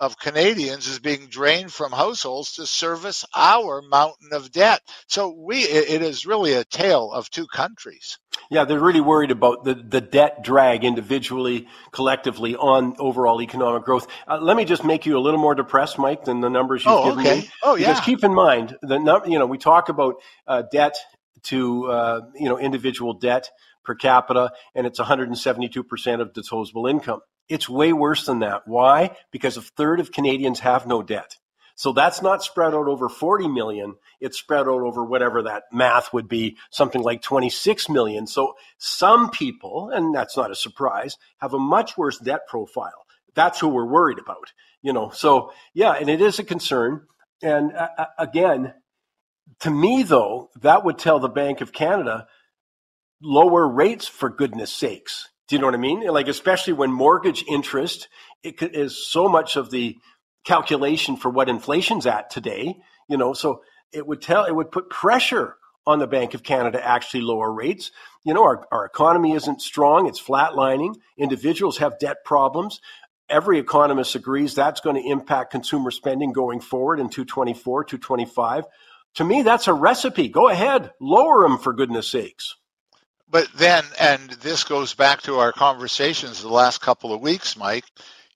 of Canadians is being drained from households to service our mountain of debt. So we, it is really a tale of two countries. Yeah, they're really worried about the, the debt drag individually, collectively on overall economic growth. Uh, let me just make you a little more depressed, Mike, than the numbers you've oh, given okay. me. Oh, yeah. Because keep in mind, the num- you know, we talk about uh, debt to uh, you know individual debt per capita, and it's 172 percent of disposable income. It's way worse than that. Why? Because a third of Canadians have no debt. So that's not spread out over 40 million. It's spread out over whatever that math would be, something like 26 million. So some people, and that's not a surprise, have a much worse debt profile. That's who we're worried about, you know. So yeah, and it is a concern. And uh, uh again, to me though, that would tell the Bank of Canada lower rates for goodness sakes. Do you know what I mean? Like, especially when mortgage interest is so much of the calculation for what inflation's at today, you know, so it would tell, it would put pressure on the Bank of Canada to actually lower rates. You know, our, our economy isn't strong, it's flatlining. Individuals have debt problems. Every economist agrees that's going to impact consumer spending going forward in 224, 225. To me, that's a recipe. Go ahead, lower them for goodness sakes. But then, and this goes back to our conversations the last couple of weeks, Mike,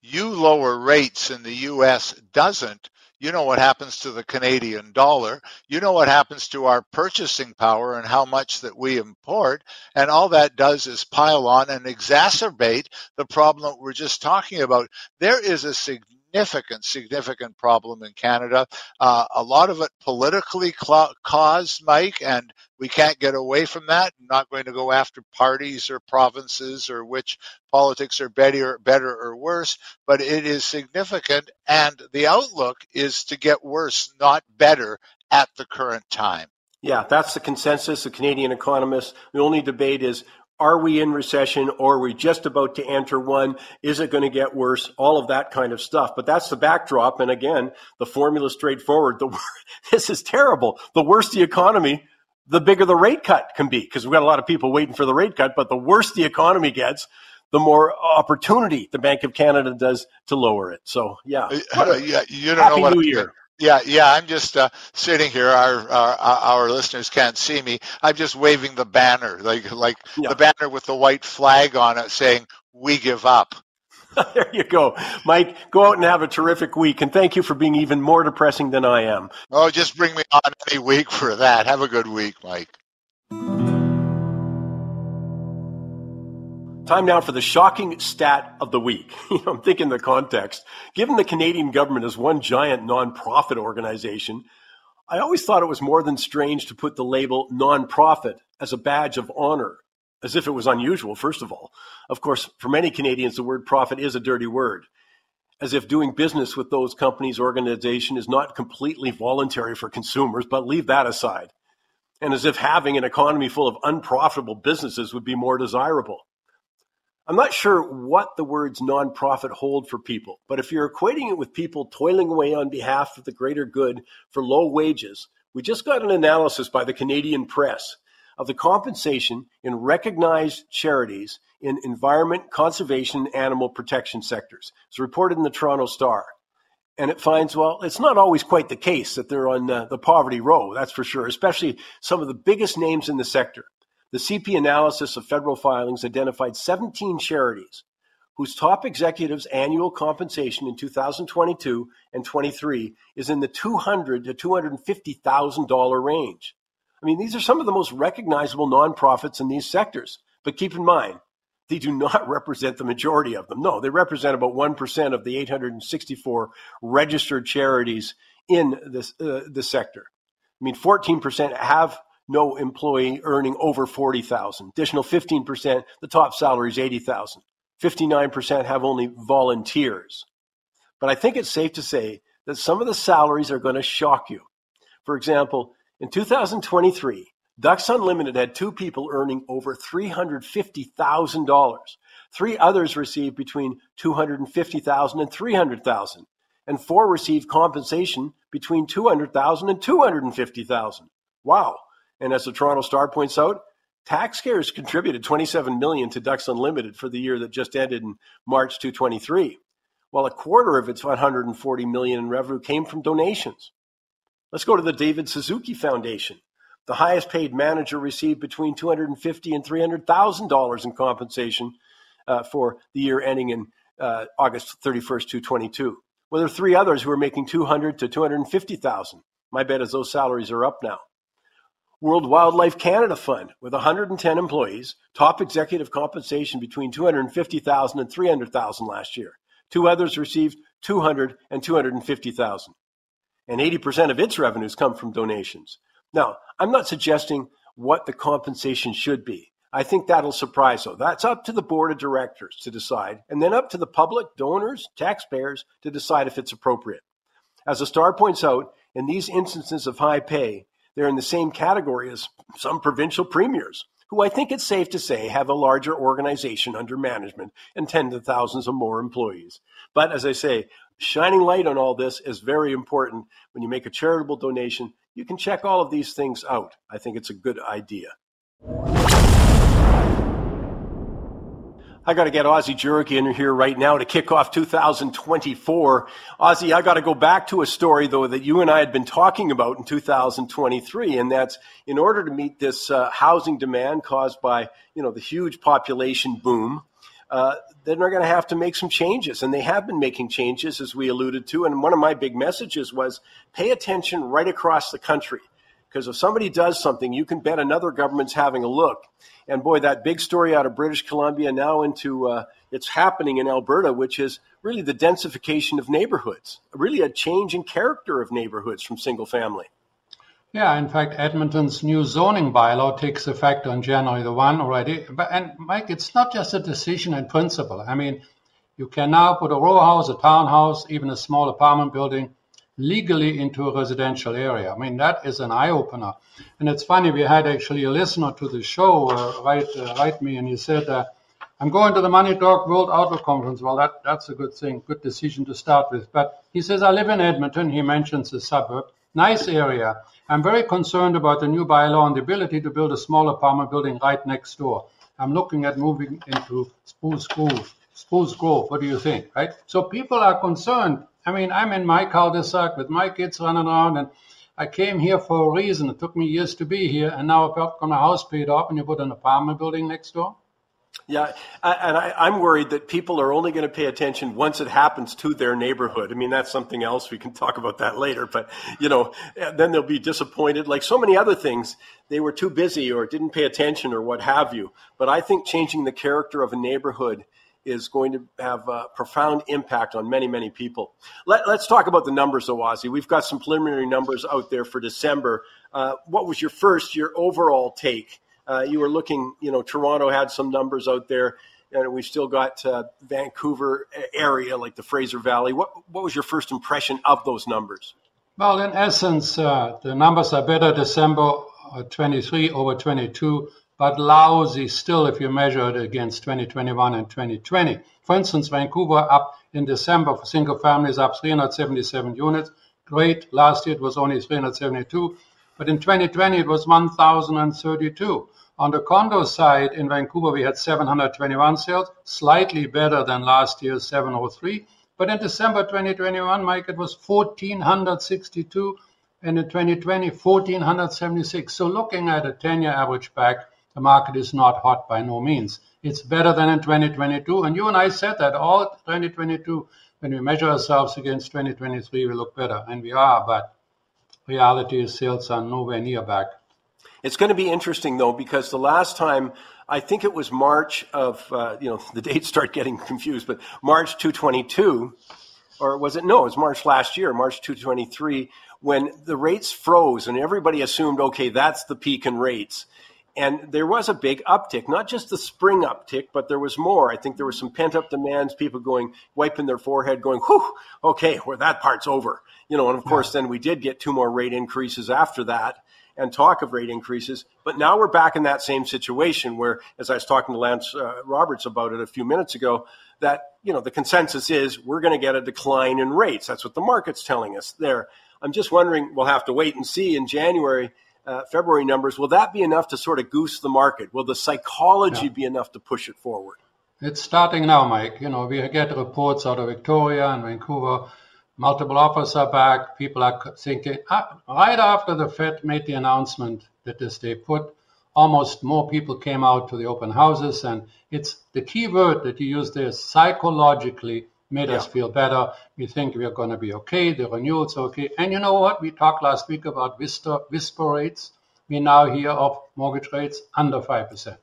you lower rates and the U.S. doesn't. You know what happens to the Canadian dollar. You know what happens to our purchasing power and how much that we import. And all that does is pile on and exacerbate the problem we're just talking about. There is a significant significant, significant problem in Canada. Uh, a lot of it politically cl- caused, Mike, and we can't get away from that. I'm not going to go after parties or provinces or which politics are better, better or worse, but it is significant, and the outlook is to get worse, not better, at the current time. Yeah, that's the consensus. The Canadian economists. The only debate is are we in recession or are we just about to enter one? Is it going to get worse? All of that kind of stuff. But that's the backdrop. And again, the formula is straightforward. The, this is terrible. The worse the economy, the bigger the rate cut can be because we've got a lot of people waiting for the rate cut. But the worse the economy gets, the more opportunity the Bank of Canada does to lower it. So yeah, uh, yeah you don't happy know what New Year. Yeah, yeah. I'm just uh, sitting here. Our, our our listeners can't see me. I'm just waving the banner, like like yeah. the banner with the white flag on it, saying "We give up." there you go. Mike, go out and have a terrific week. And thank you for being even more depressing than I am. Oh, just bring me on any week for that. Have a good week, Mike. Time now for the shocking stat of the week. I'm thinking the context. Given the Canadian government is one giant nonprofit organization, I always thought it was more than strange to put the label nonprofit as a badge of honor as if it was unusual, first of all. Of course, for many Canadians, the word profit is a dirty word, as if doing business with those companies' organization is not completely voluntary for consumers, but leave that aside. And as if having an economy full of unprofitable businesses would be more desirable. I'm not sure what the words nonprofit hold for people, but if you're equating it with people toiling away on behalf of the greater good for low wages, we just got an analysis by the Canadian press of the compensation in recognized charities in environment, conservation, animal protection sectors. It's reported in the Toronto Star. And it finds, well, it's not always quite the case that they're on uh, the poverty row, that's for sure, especially some of the biggest names in the sector. The CP analysis of federal filings identified 17 charities whose top executives' annual compensation in 2022 and 23 is in the 200 to 250,000 dollar range. I mean, these are some of the most recognizable nonprofits in these sectors. But keep in mind, they do not represent the majority of them. No, they represent about 1% of the 864 registered charities in this, uh, the sector. I mean, 14% have no employee earning over 40,000. Additional 15%, the top salary is 80,000. 59% have only volunteers. But I think it's safe to say that some of the salaries are going to shock you. For example, in 2023, Ducks Unlimited had two people earning over $350,000. Three others received between $250,000 and $300,000, and four received compensation between $200,000 and $250,000. Wow. And as the Toronto Star points out, tax taxpayers contributed 27 million to Ducks Unlimited for the year that just ended in March 2023, while a quarter of its 140 million in revenue came from donations. Let's go to the David Suzuki Foundation. The highest paid manager received between 250 and 300 thousand dollars in compensation uh, for the year ending in uh, August 31st, 2022. Well, there are three others who are making 200 to 250,000. My bet is those salaries are up now. World Wildlife Canada Fund with 110 employees, top executive compensation between 250,000 and 300,000 last year. Two others received 200 and 250,000 and 80% of its revenues come from donations. Now, I'm not suggesting what the compensation should be. I think that'll surprise though. That's up to the board of directors to decide, and then up to the public, donors, taxpayers to decide if it's appropriate. As the star points out, in these instances of high pay, they're in the same category as some provincial premiers, who I think it's safe to say have a larger organization under management and tens of thousands of more employees. But as I say, shining light on all this is very important. When you make a charitable donation, you can check all of these things out. I think it's a good idea. I got to get Ozzie Jurock in here right now to kick off 2024. Ozzie, I got to go back to a story though that you and I had been talking about in 2023, and that's in order to meet this uh, housing demand caused by you know the huge population boom uh, then they're going to have to make some changes. And they have been making changes, as we alluded to. And one of my big messages was pay attention right across the country. Because if somebody does something, you can bet another government's having a look. And boy, that big story out of British Columbia now into uh, it's happening in Alberta, which is really the densification of neighborhoods, really a change in character of neighborhoods from single family. Yeah, in fact, Edmonton's new zoning bylaw takes effect on January the 1 already. But, and Mike, it's not just a decision in principle. I mean, you can now put a row house, a townhouse, even a small apartment building legally into a residential area. I mean, that is an eye opener. And it's funny, we had actually a listener to the show uh, write, uh, write me, and he said, uh, I'm going to the Money Talk World Outlook Conference. Well, that, that's a good thing, good decision to start with. But he says, I live in Edmonton. He mentions the suburb. Nice area. I'm very concerned about the new bylaw and the ability to build a small apartment building right next door. I'm looking at moving into Spruce Grove. Spruce Grove, what do you think, right? So people are concerned. I mean, I'm in my cul-de-sac with my kids running around and I came here for a reason. It took me years to be here and now I've got a house paid off and you put an apartment building next door. Yeah, and I, am worried that people are only going to pay attention once it happens to their neighborhood. I mean, that's something else. We can talk about that later. But you know, then they'll be disappointed. Like so many other things, they were too busy or didn't pay attention or what have you. But I think changing the character of a neighborhood is going to have a profound impact on many, many people. Let, us talk about the numbers, Ozzy. We've got some preliminary numbers out there for December. Uh, what was your first, your overall take? Uh, you were looking, you know, Toronto had some numbers out there, and we've still got uh, Vancouver area, like the Fraser Valley. What, what was your first impression of those numbers? Well, in essence, uh, the numbers are better December uh, 23 over 22 but lousy still if you measure it against 2021 and 2020. For instance, Vancouver up in December for single families up 377 units. Great. Last year it was only 372, but in 2020 it was 1,032. On the condo side in Vancouver, we had 721 sales, slightly better than last year's 703. But in December 2021, Mike, it was 1,462, and in 2020, 1,476. So looking at a 10-year average back, the market is not hot by no means. It's better than in 2022. And you and I said that all 2022, when we measure ourselves against 2023, we look better. And we are, but reality is sales are nowhere near back. It's going to be interesting though, because the last time, I think it was March of, uh, you know, the dates start getting confused, but March 222, or was it? No, it was March last year, March 223, when the rates froze and everybody assumed, okay, that's the peak in rates. And there was a big uptick, not just the spring uptick, but there was more. I think there was some pent up demands, people going, wiping their forehead, going, whew, okay, well, that part's over. You know, and of course, then we did get two more rate increases after that and talk of rate increases. But now we're back in that same situation where, as I was talking to Lance uh, Roberts about it a few minutes ago, that, you know, the consensus is we're going to get a decline in rates. That's what the market's telling us there. I'm just wondering, we'll have to wait and see in January uh, February numbers, will that be enough to sort of goose the market? Will the psychology yeah. be enough to push it forward? It's starting now, Mike. You know, we get reports out of Victoria and Vancouver. Multiple offers are back. People are thinking, ah, right after the Fed made the announcement that this day put, almost more people came out to the open houses. And it's the key word that you use there psychologically made yeah. us feel better. We think we are going to be okay. The renewal's okay. And you know what? We talked last week about whisper, whisper rates. We now hear of mortgage rates under 5%.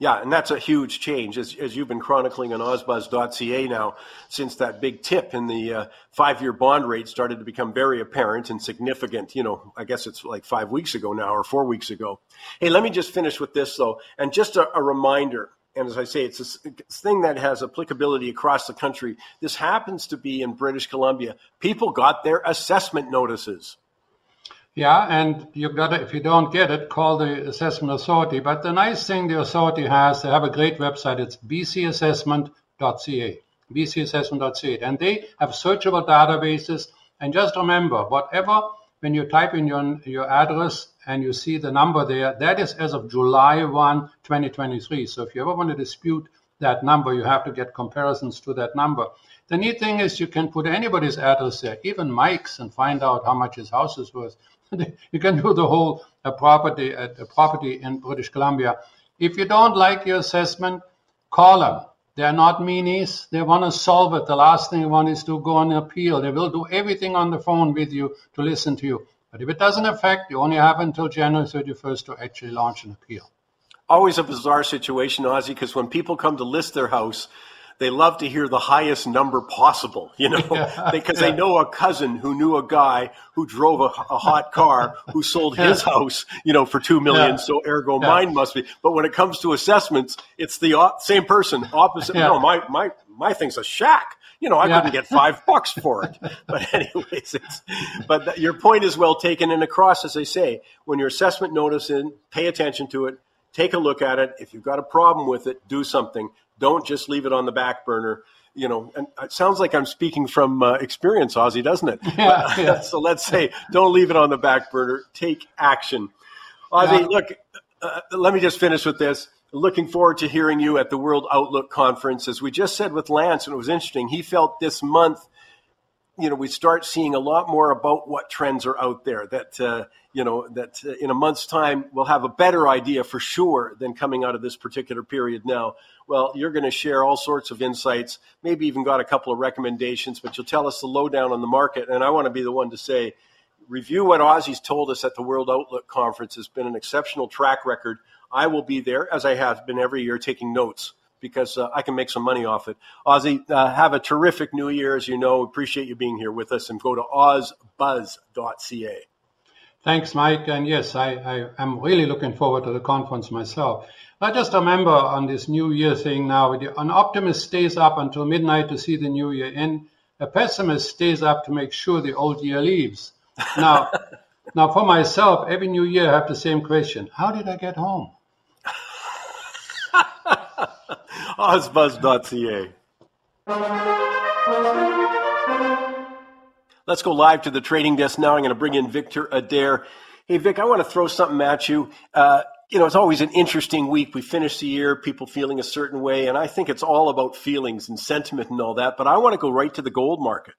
Yeah, and that's a huge change, as, as you've been chronicling on ozbuzz.ca now, since that big tip in the uh, five year bond rate started to become very apparent and significant. You know, I guess it's like five weeks ago now or four weeks ago. Hey, let me just finish with this, though. And just a, a reminder and as I say, it's a thing that has applicability across the country. This happens to be in British Columbia. People got their assessment notices. Yeah, and you got to, if you don't get it, call the assessment authority. But the nice thing the authority has, they have a great website. It's bcassessment.ca, bcassessment.ca, and they have searchable databases. And just remember, whatever when you type in your your address and you see the number there, that is as of July 1, 2023. So if you ever want to dispute that number, you have to get comparisons to that number. The neat thing is you can put anybody's address there, even Mike's, and find out how much his house is worth. you can do the whole uh, property uh, property in British Columbia. If you don't like your assessment, call them. They're not meanies. They want to solve it. The last thing they want is to go on appeal. They will do everything on the phone with you to listen to you. But if it doesn't affect, you only have until January 31st to actually launch an appeal. Always a bizarre situation, Ozzy, because when people come to list their house, they love to hear the highest number possible, you know, yeah, because yeah. they know a cousin who knew a guy who drove a, a hot car who sold his house, you know, for two million. Yeah. So ergo, mine must be. But when it comes to assessments, it's the same person, opposite. No, my my my thing's a shack. You know, I couldn't get five bucks for it. But anyways, it's, but your point is well taken. And across, as I say, when your assessment notice in, pay attention to it. Take a look at it. If you've got a problem with it, do something. Don't just leave it on the back burner. You know, and it sounds like I'm speaking from uh, experience, Ozzy, doesn't it? Yeah, yeah. so let's say, don't leave it on the back burner. Take action. Ozzy, yeah. look, uh, let me just finish with this. Looking forward to hearing you at the World Outlook Conference. As we just said with Lance, and it was interesting, he felt this month you know, we start seeing a lot more about what trends are out there. That uh, you know, that uh, in a month's time we'll have a better idea for sure than coming out of this particular period now. Well, you're going to share all sorts of insights, maybe even got a couple of recommendations, but you'll tell us the lowdown on the market. And I want to be the one to say, review what Ozzie's told us at the World Outlook Conference. has been an exceptional track record. I will be there, as I have been every year, taking notes because uh, I can make some money off it. Ozzy, uh, have a terrific new year, as you know. Appreciate you being here with us, and go to ozbuzz.ca. Thanks, Mike. And yes, I, I am really looking forward to the conference myself. I just remember on this New Year thing now, an optimist stays up until midnight to see the New Year in. A pessimist stays up to make sure the old year leaves. Now, now for myself, every New Year I have the same question: How did I get home? Ozbuzz.ca. Let's go live to the trading desk now. I'm going to bring in Victor Adair. Hey, Vic, I want to throw something at you. Uh, you know, it's always an interesting week. We finish the year, people feeling a certain way, and I think it's all about feelings and sentiment and all that. But I want to go right to the gold market.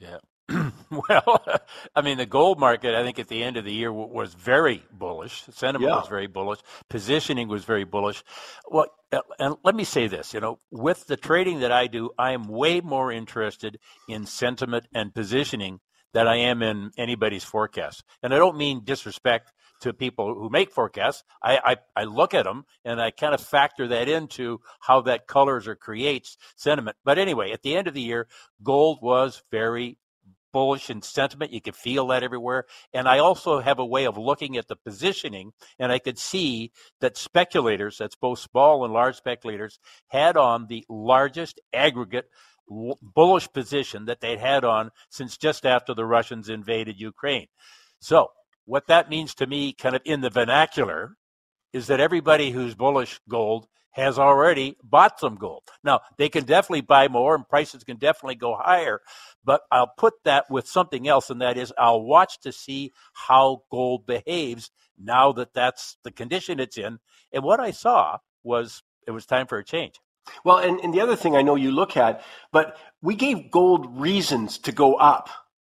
Yeah. well, I mean, the gold market, I think at the end of the year was very bullish. Sentiment yeah. was very bullish. Positioning was very bullish. Well, uh, and let me say this, you know, with the trading that I do, I am way more interested in sentiment and positioning than I am in anybody's forecast. And I don't mean disrespect to people who make forecasts. I, I, I look at them and I kind of factor that into how that colors or creates sentiment. But anyway, at the end of the year, gold was very bullish in sentiment. You could feel that everywhere. And I also have a way of looking at the positioning, and I could see that speculators, that's both small and large speculators, had on the largest aggregate bullish position that they'd had on since just after the Russians invaded Ukraine. So, what that means to me, kind of in the vernacular, is that everybody who's bullish gold has already bought some gold. Now, they can definitely buy more and prices can definitely go higher, but I'll put that with something else, and that is I'll watch to see how gold behaves now that that's the condition it's in. And what I saw was it was time for a change. Well, and, and the other thing I know you look at, but we gave gold reasons to go up.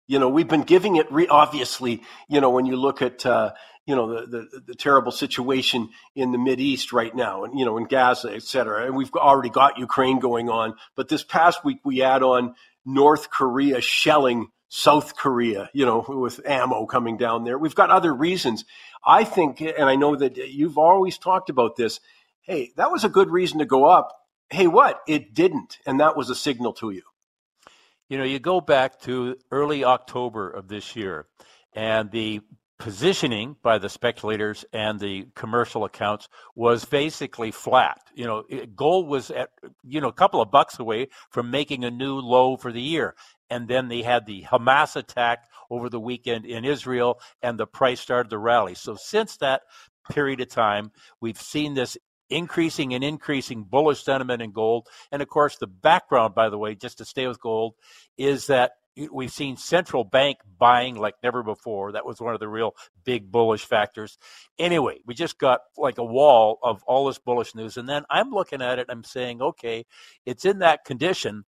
You know, we've been giving it re- obviously. You know, when you look at uh, you know the, the, the terrible situation in the Mid East right now, and you know in Gaza, et cetera. And we've already got Ukraine going on, but this past week we add on North Korea shelling South Korea, you know, with ammo coming down there. We've got other reasons. I think, and I know that you've always talked about this. Hey, that was a good reason to go up. Hey, what? It didn't, and that was a signal to you. You know, you go back to early October of this year, and the positioning by the speculators and the commercial accounts was basically flat. You know, gold was at you know a couple of bucks away from making a new low for the year. And then they had the Hamas attack over the weekend in Israel, and the price started to rally. So since that period of time, we've seen this increasing and increasing bullish sentiment in gold. And of course, the background, by the way, just to stay with gold, is that we've seen central bank buying like never before. That was one of the real big bullish factors. Anyway, we just got like a wall of all this bullish news. And then I'm looking at it, I'm saying, okay, it's in that condition.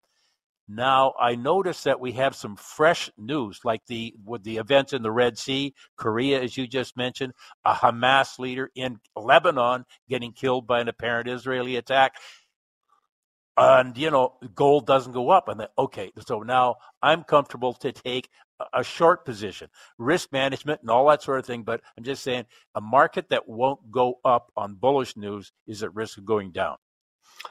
Now I notice that we have some fresh news, like the with the events in the Red Sea, Korea, as you just mentioned, a Hamas leader in Lebanon getting killed by an apparent Israeli attack and you know gold doesn't go up and then okay so now i'm comfortable to take a short position risk management and all that sort of thing but i'm just saying a market that won't go up on bullish news is at risk of going down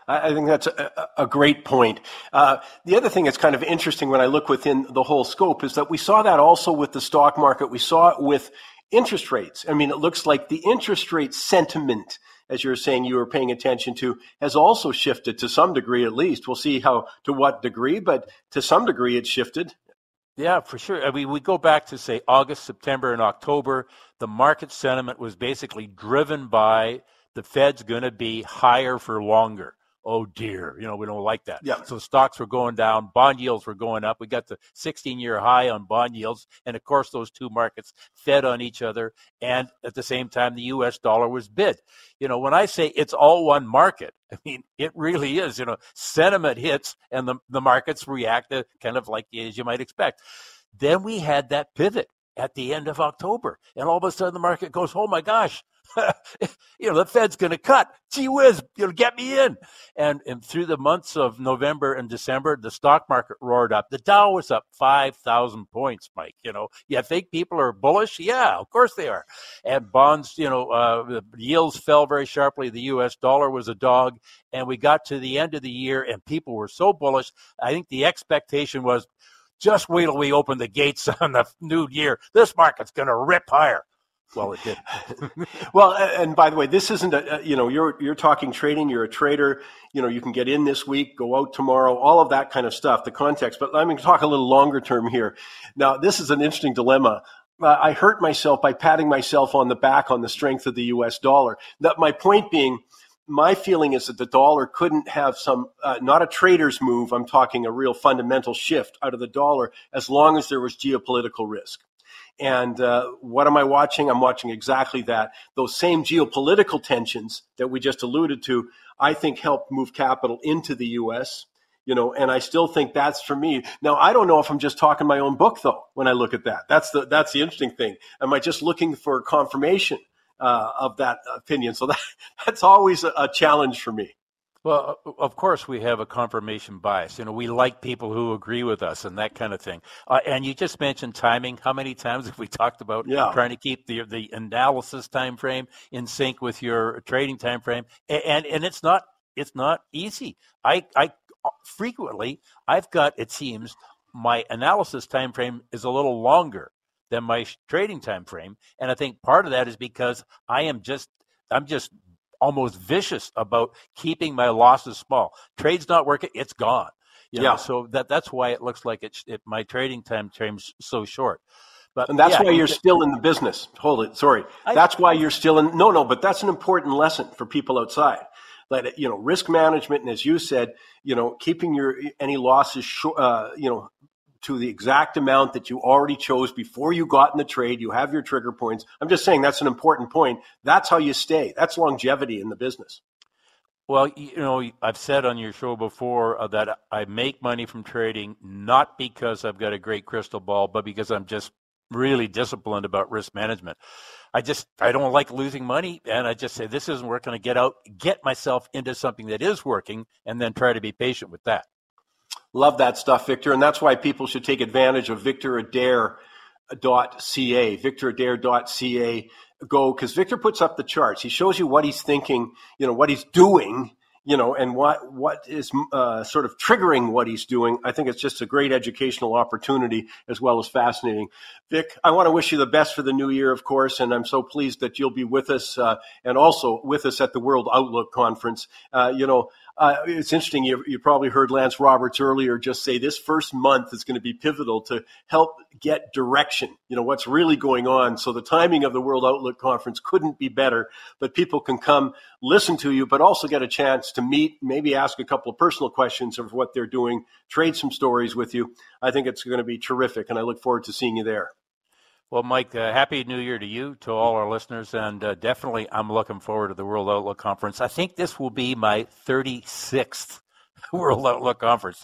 I think that's a, a great point. Uh, the other thing that's kind of interesting when I look within the whole scope is that we saw that also with the stock market. We saw it with interest rates. I mean, it looks like the interest rate sentiment as you were saying you were paying attention to, has also shifted to some degree at least. We'll see how to what degree, but to some degree it's shifted. Yeah, for sure. I mean, we go back to say August, September, and October. The market sentiment was basically driven by the Fed's going to be higher for longer. Oh dear, you know, we don't like that. Yeah. So stocks were going down, bond yields were going up. We got the 16 year high on bond yields. And of course, those two markets fed on each other. And at the same time, the US dollar was bid. You know, when I say it's all one market, I mean, it really is. You know, sentiment hits and the, the markets react uh, kind of like as you might expect. Then we had that pivot at the end of October. And all of a sudden the market goes, oh my gosh, you know, the Fed's going to cut. Gee whiz, you know, get me in. And, and through the months of November and December, the stock market roared up. The Dow was up 5,000 points, Mike. You know, you think people are bullish? Yeah, of course they are. And bonds, you know, uh, the yields fell very sharply. The U.S. dollar was a dog. And we got to the end of the year and people were so bullish. I think the expectation was, just wait till we open the gates on the new year. This market's going to rip higher. Well, it did. well, and by the way, this isn't a, you know, you're, you're talking trading, you're a trader, you know, you can get in this week, go out tomorrow, all of that kind of stuff, the context. But let me talk a little longer term here. Now, this is an interesting dilemma. Uh, I hurt myself by patting myself on the back on the strength of the US dollar. That my point being, my feeling is that the dollar couldn't have some, uh, not a trader's move. I'm talking a real fundamental shift out of the dollar as long as there was geopolitical risk. And uh, what am I watching? I'm watching exactly that. Those same geopolitical tensions that we just alluded to, I think helped move capital into the U.S. You know, and I still think that's for me. Now, I don't know if I'm just talking my own book though. When I look at that, that's the that's the interesting thing. Am I just looking for confirmation uh, of that opinion? So that that's always a, a challenge for me. Well, of course, we have a confirmation bias. You know, we like people who agree with us and that kind of thing. Uh, and you just mentioned timing. How many times have we talked about yeah. trying to keep the the analysis time frame in sync with your trading time frame? And and it's not it's not easy. I I frequently I've got it seems my analysis time frame is a little longer than my trading time frame, and I think part of that is because I am just I'm just almost vicious about keeping my losses small. Trade's not working, it's gone. You know, yeah. So that that's why it looks like it's it, my trading time frame's so short. But and that's yeah, why you're still in the business. Hold it. Sorry. I, that's why you're still in. No, no, but that's an important lesson for people outside. That you know, risk management, and as you said, you know, keeping your any losses, short, uh, you know, to the exact amount that you already chose before you got in the trade. You have your trigger points. I'm just saying that's an important point. That's how you stay. That's longevity in the business. Well, you know, I've said on your show before uh, that I make money from trading not because I've got a great crystal ball, but because I'm just really disciplined about risk management. I just I don't like losing money, and I just say this isn't working. I get out, get myself into something that is working, and then try to be patient with that. Love that stuff, Victor. And that's why people should take advantage of victoradair.ca, victoradair.ca. Go, because Victor puts up the charts. He shows you what he's thinking, you know, what he's doing, you know, and what what is uh, sort of triggering what he's doing. I think it's just a great educational opportunity as well as fascinating. Vic, I want to wish you the best for the new year, of course, and I'm so pleased that you'll be with us uh, and also with us at the World Outlook Conference. Uh, you know, uh, it's interesting. You, you probably heard Lance Roberts earlier just say this first month is going to be pivotal to help get direction. You know what's really going on. So the timing of the World Outlook Conference couldn't be better. But people can come listen to you, but also get a chance to meet, maybe ask a couple of personal questions of what they're doing, trade some stories with you. I think it's going to be terrific, and I look forward to seeing you there. Well, Mike, uh, happy New Year to you, to all our listeners, and uh, definitely I'm looking forward to the World Outlook Conference. I think this will be my 36th World Outlook Conference.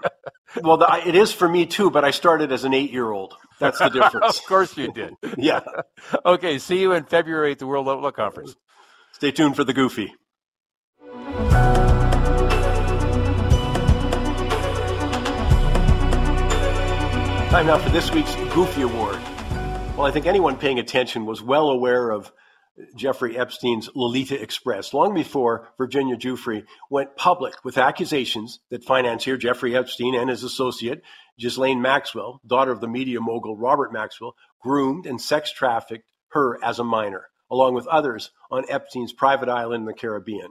well, the, it is for me too, but I started as an eight year old. That's the difference. of course you did. yeah. okay, see you in February at the World Outlook Conference. Stay tuned for the Goofy. Time now for this week's Goofy Award. Well, I think anyone paying attention was well aware of Jeffrey Epstein's Lolita Express long before Virginia Giuffre went public with accusations that financier Jeffrey Epstein and his associate, Ghislaine Maxwell, daughter of the media mogul Robert Maxwell, groomed and sex trafficked her as a minor, along with others on Epstein's private island in the Caribbean.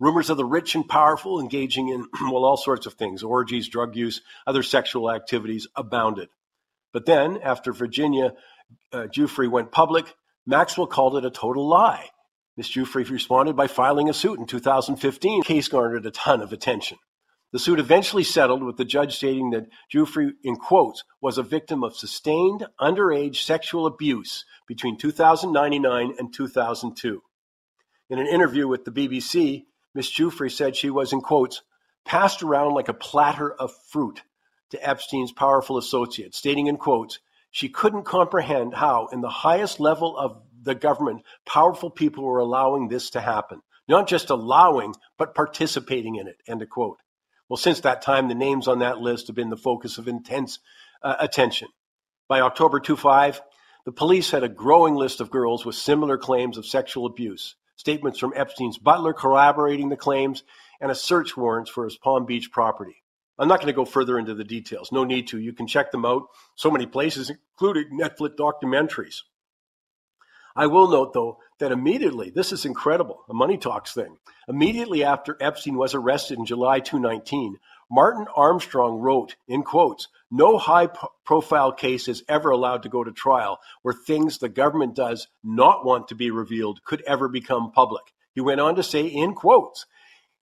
Rumors of the rich and powerful engaging in, well, all sorts of things orgies, drug use, other sexual activities abounded. But then, after Virginia Uh, Giuffre went public, Maxwell called it a total lie. Ms. Giuffre responded by filing a suit in 2015. The case garnered a ton of attention. The suit eventually settled with the judge stating that Giuffre, in quotes, was a victim of sustained underage sexual abuse between 2099 and 2002. In an interview with the BBC, Ms. Giuffre said she was, in quotes, passed around like a platter of fruit to Epstein's powerful associates, stating in quotes, she couldn't comprehend how, in the highest level of the government, powerful people were allowing this to happen. Not just allowing, but participating in it, end of quote. Well, since that time, the names on that list have been the focus of intense uh, attention. By October 25, the police had a growing list of girls with similar claims of sexual abuse, statements from Epstein's butler corroborating the claims, and a search warrant for his Palm Beach property. I'm not going to go further into the details. No need to. You can check them out so many places, including Netflix documentaries. I will note, though, that immediately, this is incredible, a money talks thing. Immediately after Epstein was arrested in July 2019, Martin Armstrong wrote, in quotes, no high profile case is ever allowed to go to trial where things the government does not want to be revealed could ever become public. He went on to say, in quotes,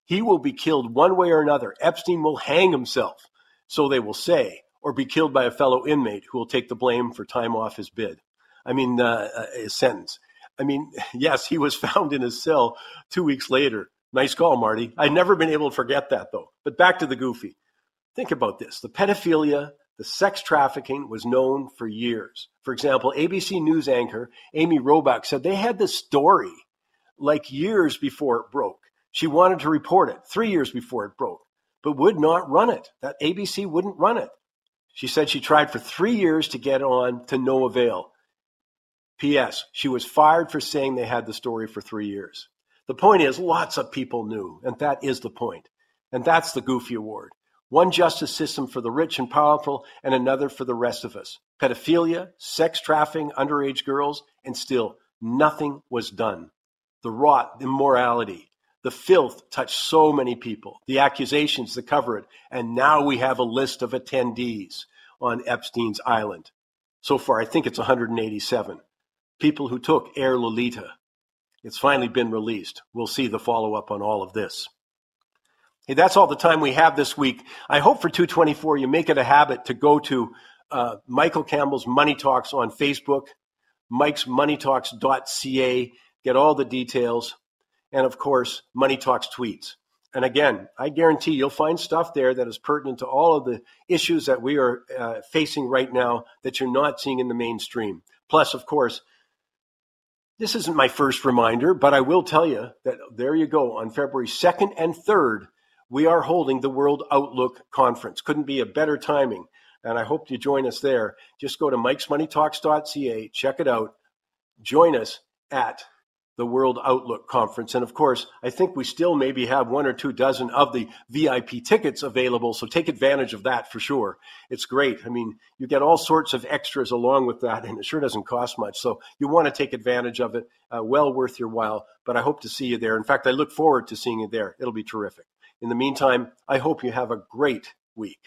he will be killed one way or another. Epstein will hang himself, so they will say, or be killed by a fellow inmate who will take the blame for time off his bid. I mean, uh, uh, his sentence. I mean, yes, he was found in his cell two weeks later. Nice call, Marty. I've never been able to forget that, though. But back to the goofy. Think about this the pedophilia, the sex trafficking was known for years. For example, ABC News anchor Amy Robach said they had this story like years before it broke. She wanted to report it three years before it broke, but would not run it. That ABC wouldn't run it. She said she tried for three years to get on to no avail. P.S. She was fired for saying they had the story for three years. The point is, lots of people knew, and that is the point. And that's the Goofy Award. One justice system for the rich and powerful, and another for the rest of us. Pedophilia, sex trafficking, underage girls, and still nothing was done. The rot, the immorality, the filth touched so many people, the accusations that cover it, and now we have a list of attendees on Epstein's Island. So far, I think it's 187 people who took Air Lolita. It's finally been released. We'll see the follow up on all of this. Hey, that's all the time we have this week. I hope for 224 you make it a habit to go to uh, Michael Campbell's Money Talks on Facebook, Mike's MoneyTalks.ca, get all the details, and of course, Money Talks tweets. And again, I guarantee you'll find stuff there that is pertinent to all of the issues that we are uh, facing right now that you're not seeing in the mainstream. Plus, of course, this isn't my first reminder, but I will tell you that there you go. On February 2nd and 3rd, we are holding the World Outlook Conference. Couldn't be a better timing. And I hope you join us there. Just go to mikesmoneytalks.ca, check it out, join us at the World Outlook Conference. And of course, I think we still maybe have one or two dozen of the VIP tickets available. So take advantage of that for sure. It's great. I mean, you get all sorts of extras along with that, and it sure doesn't cost much. So you want to take advantage of it. Uh, well worth your while. But I hope to see you there. In fact, I look forward to seeing you there. It'll be terrific. In the meantime, I hope you have a great week.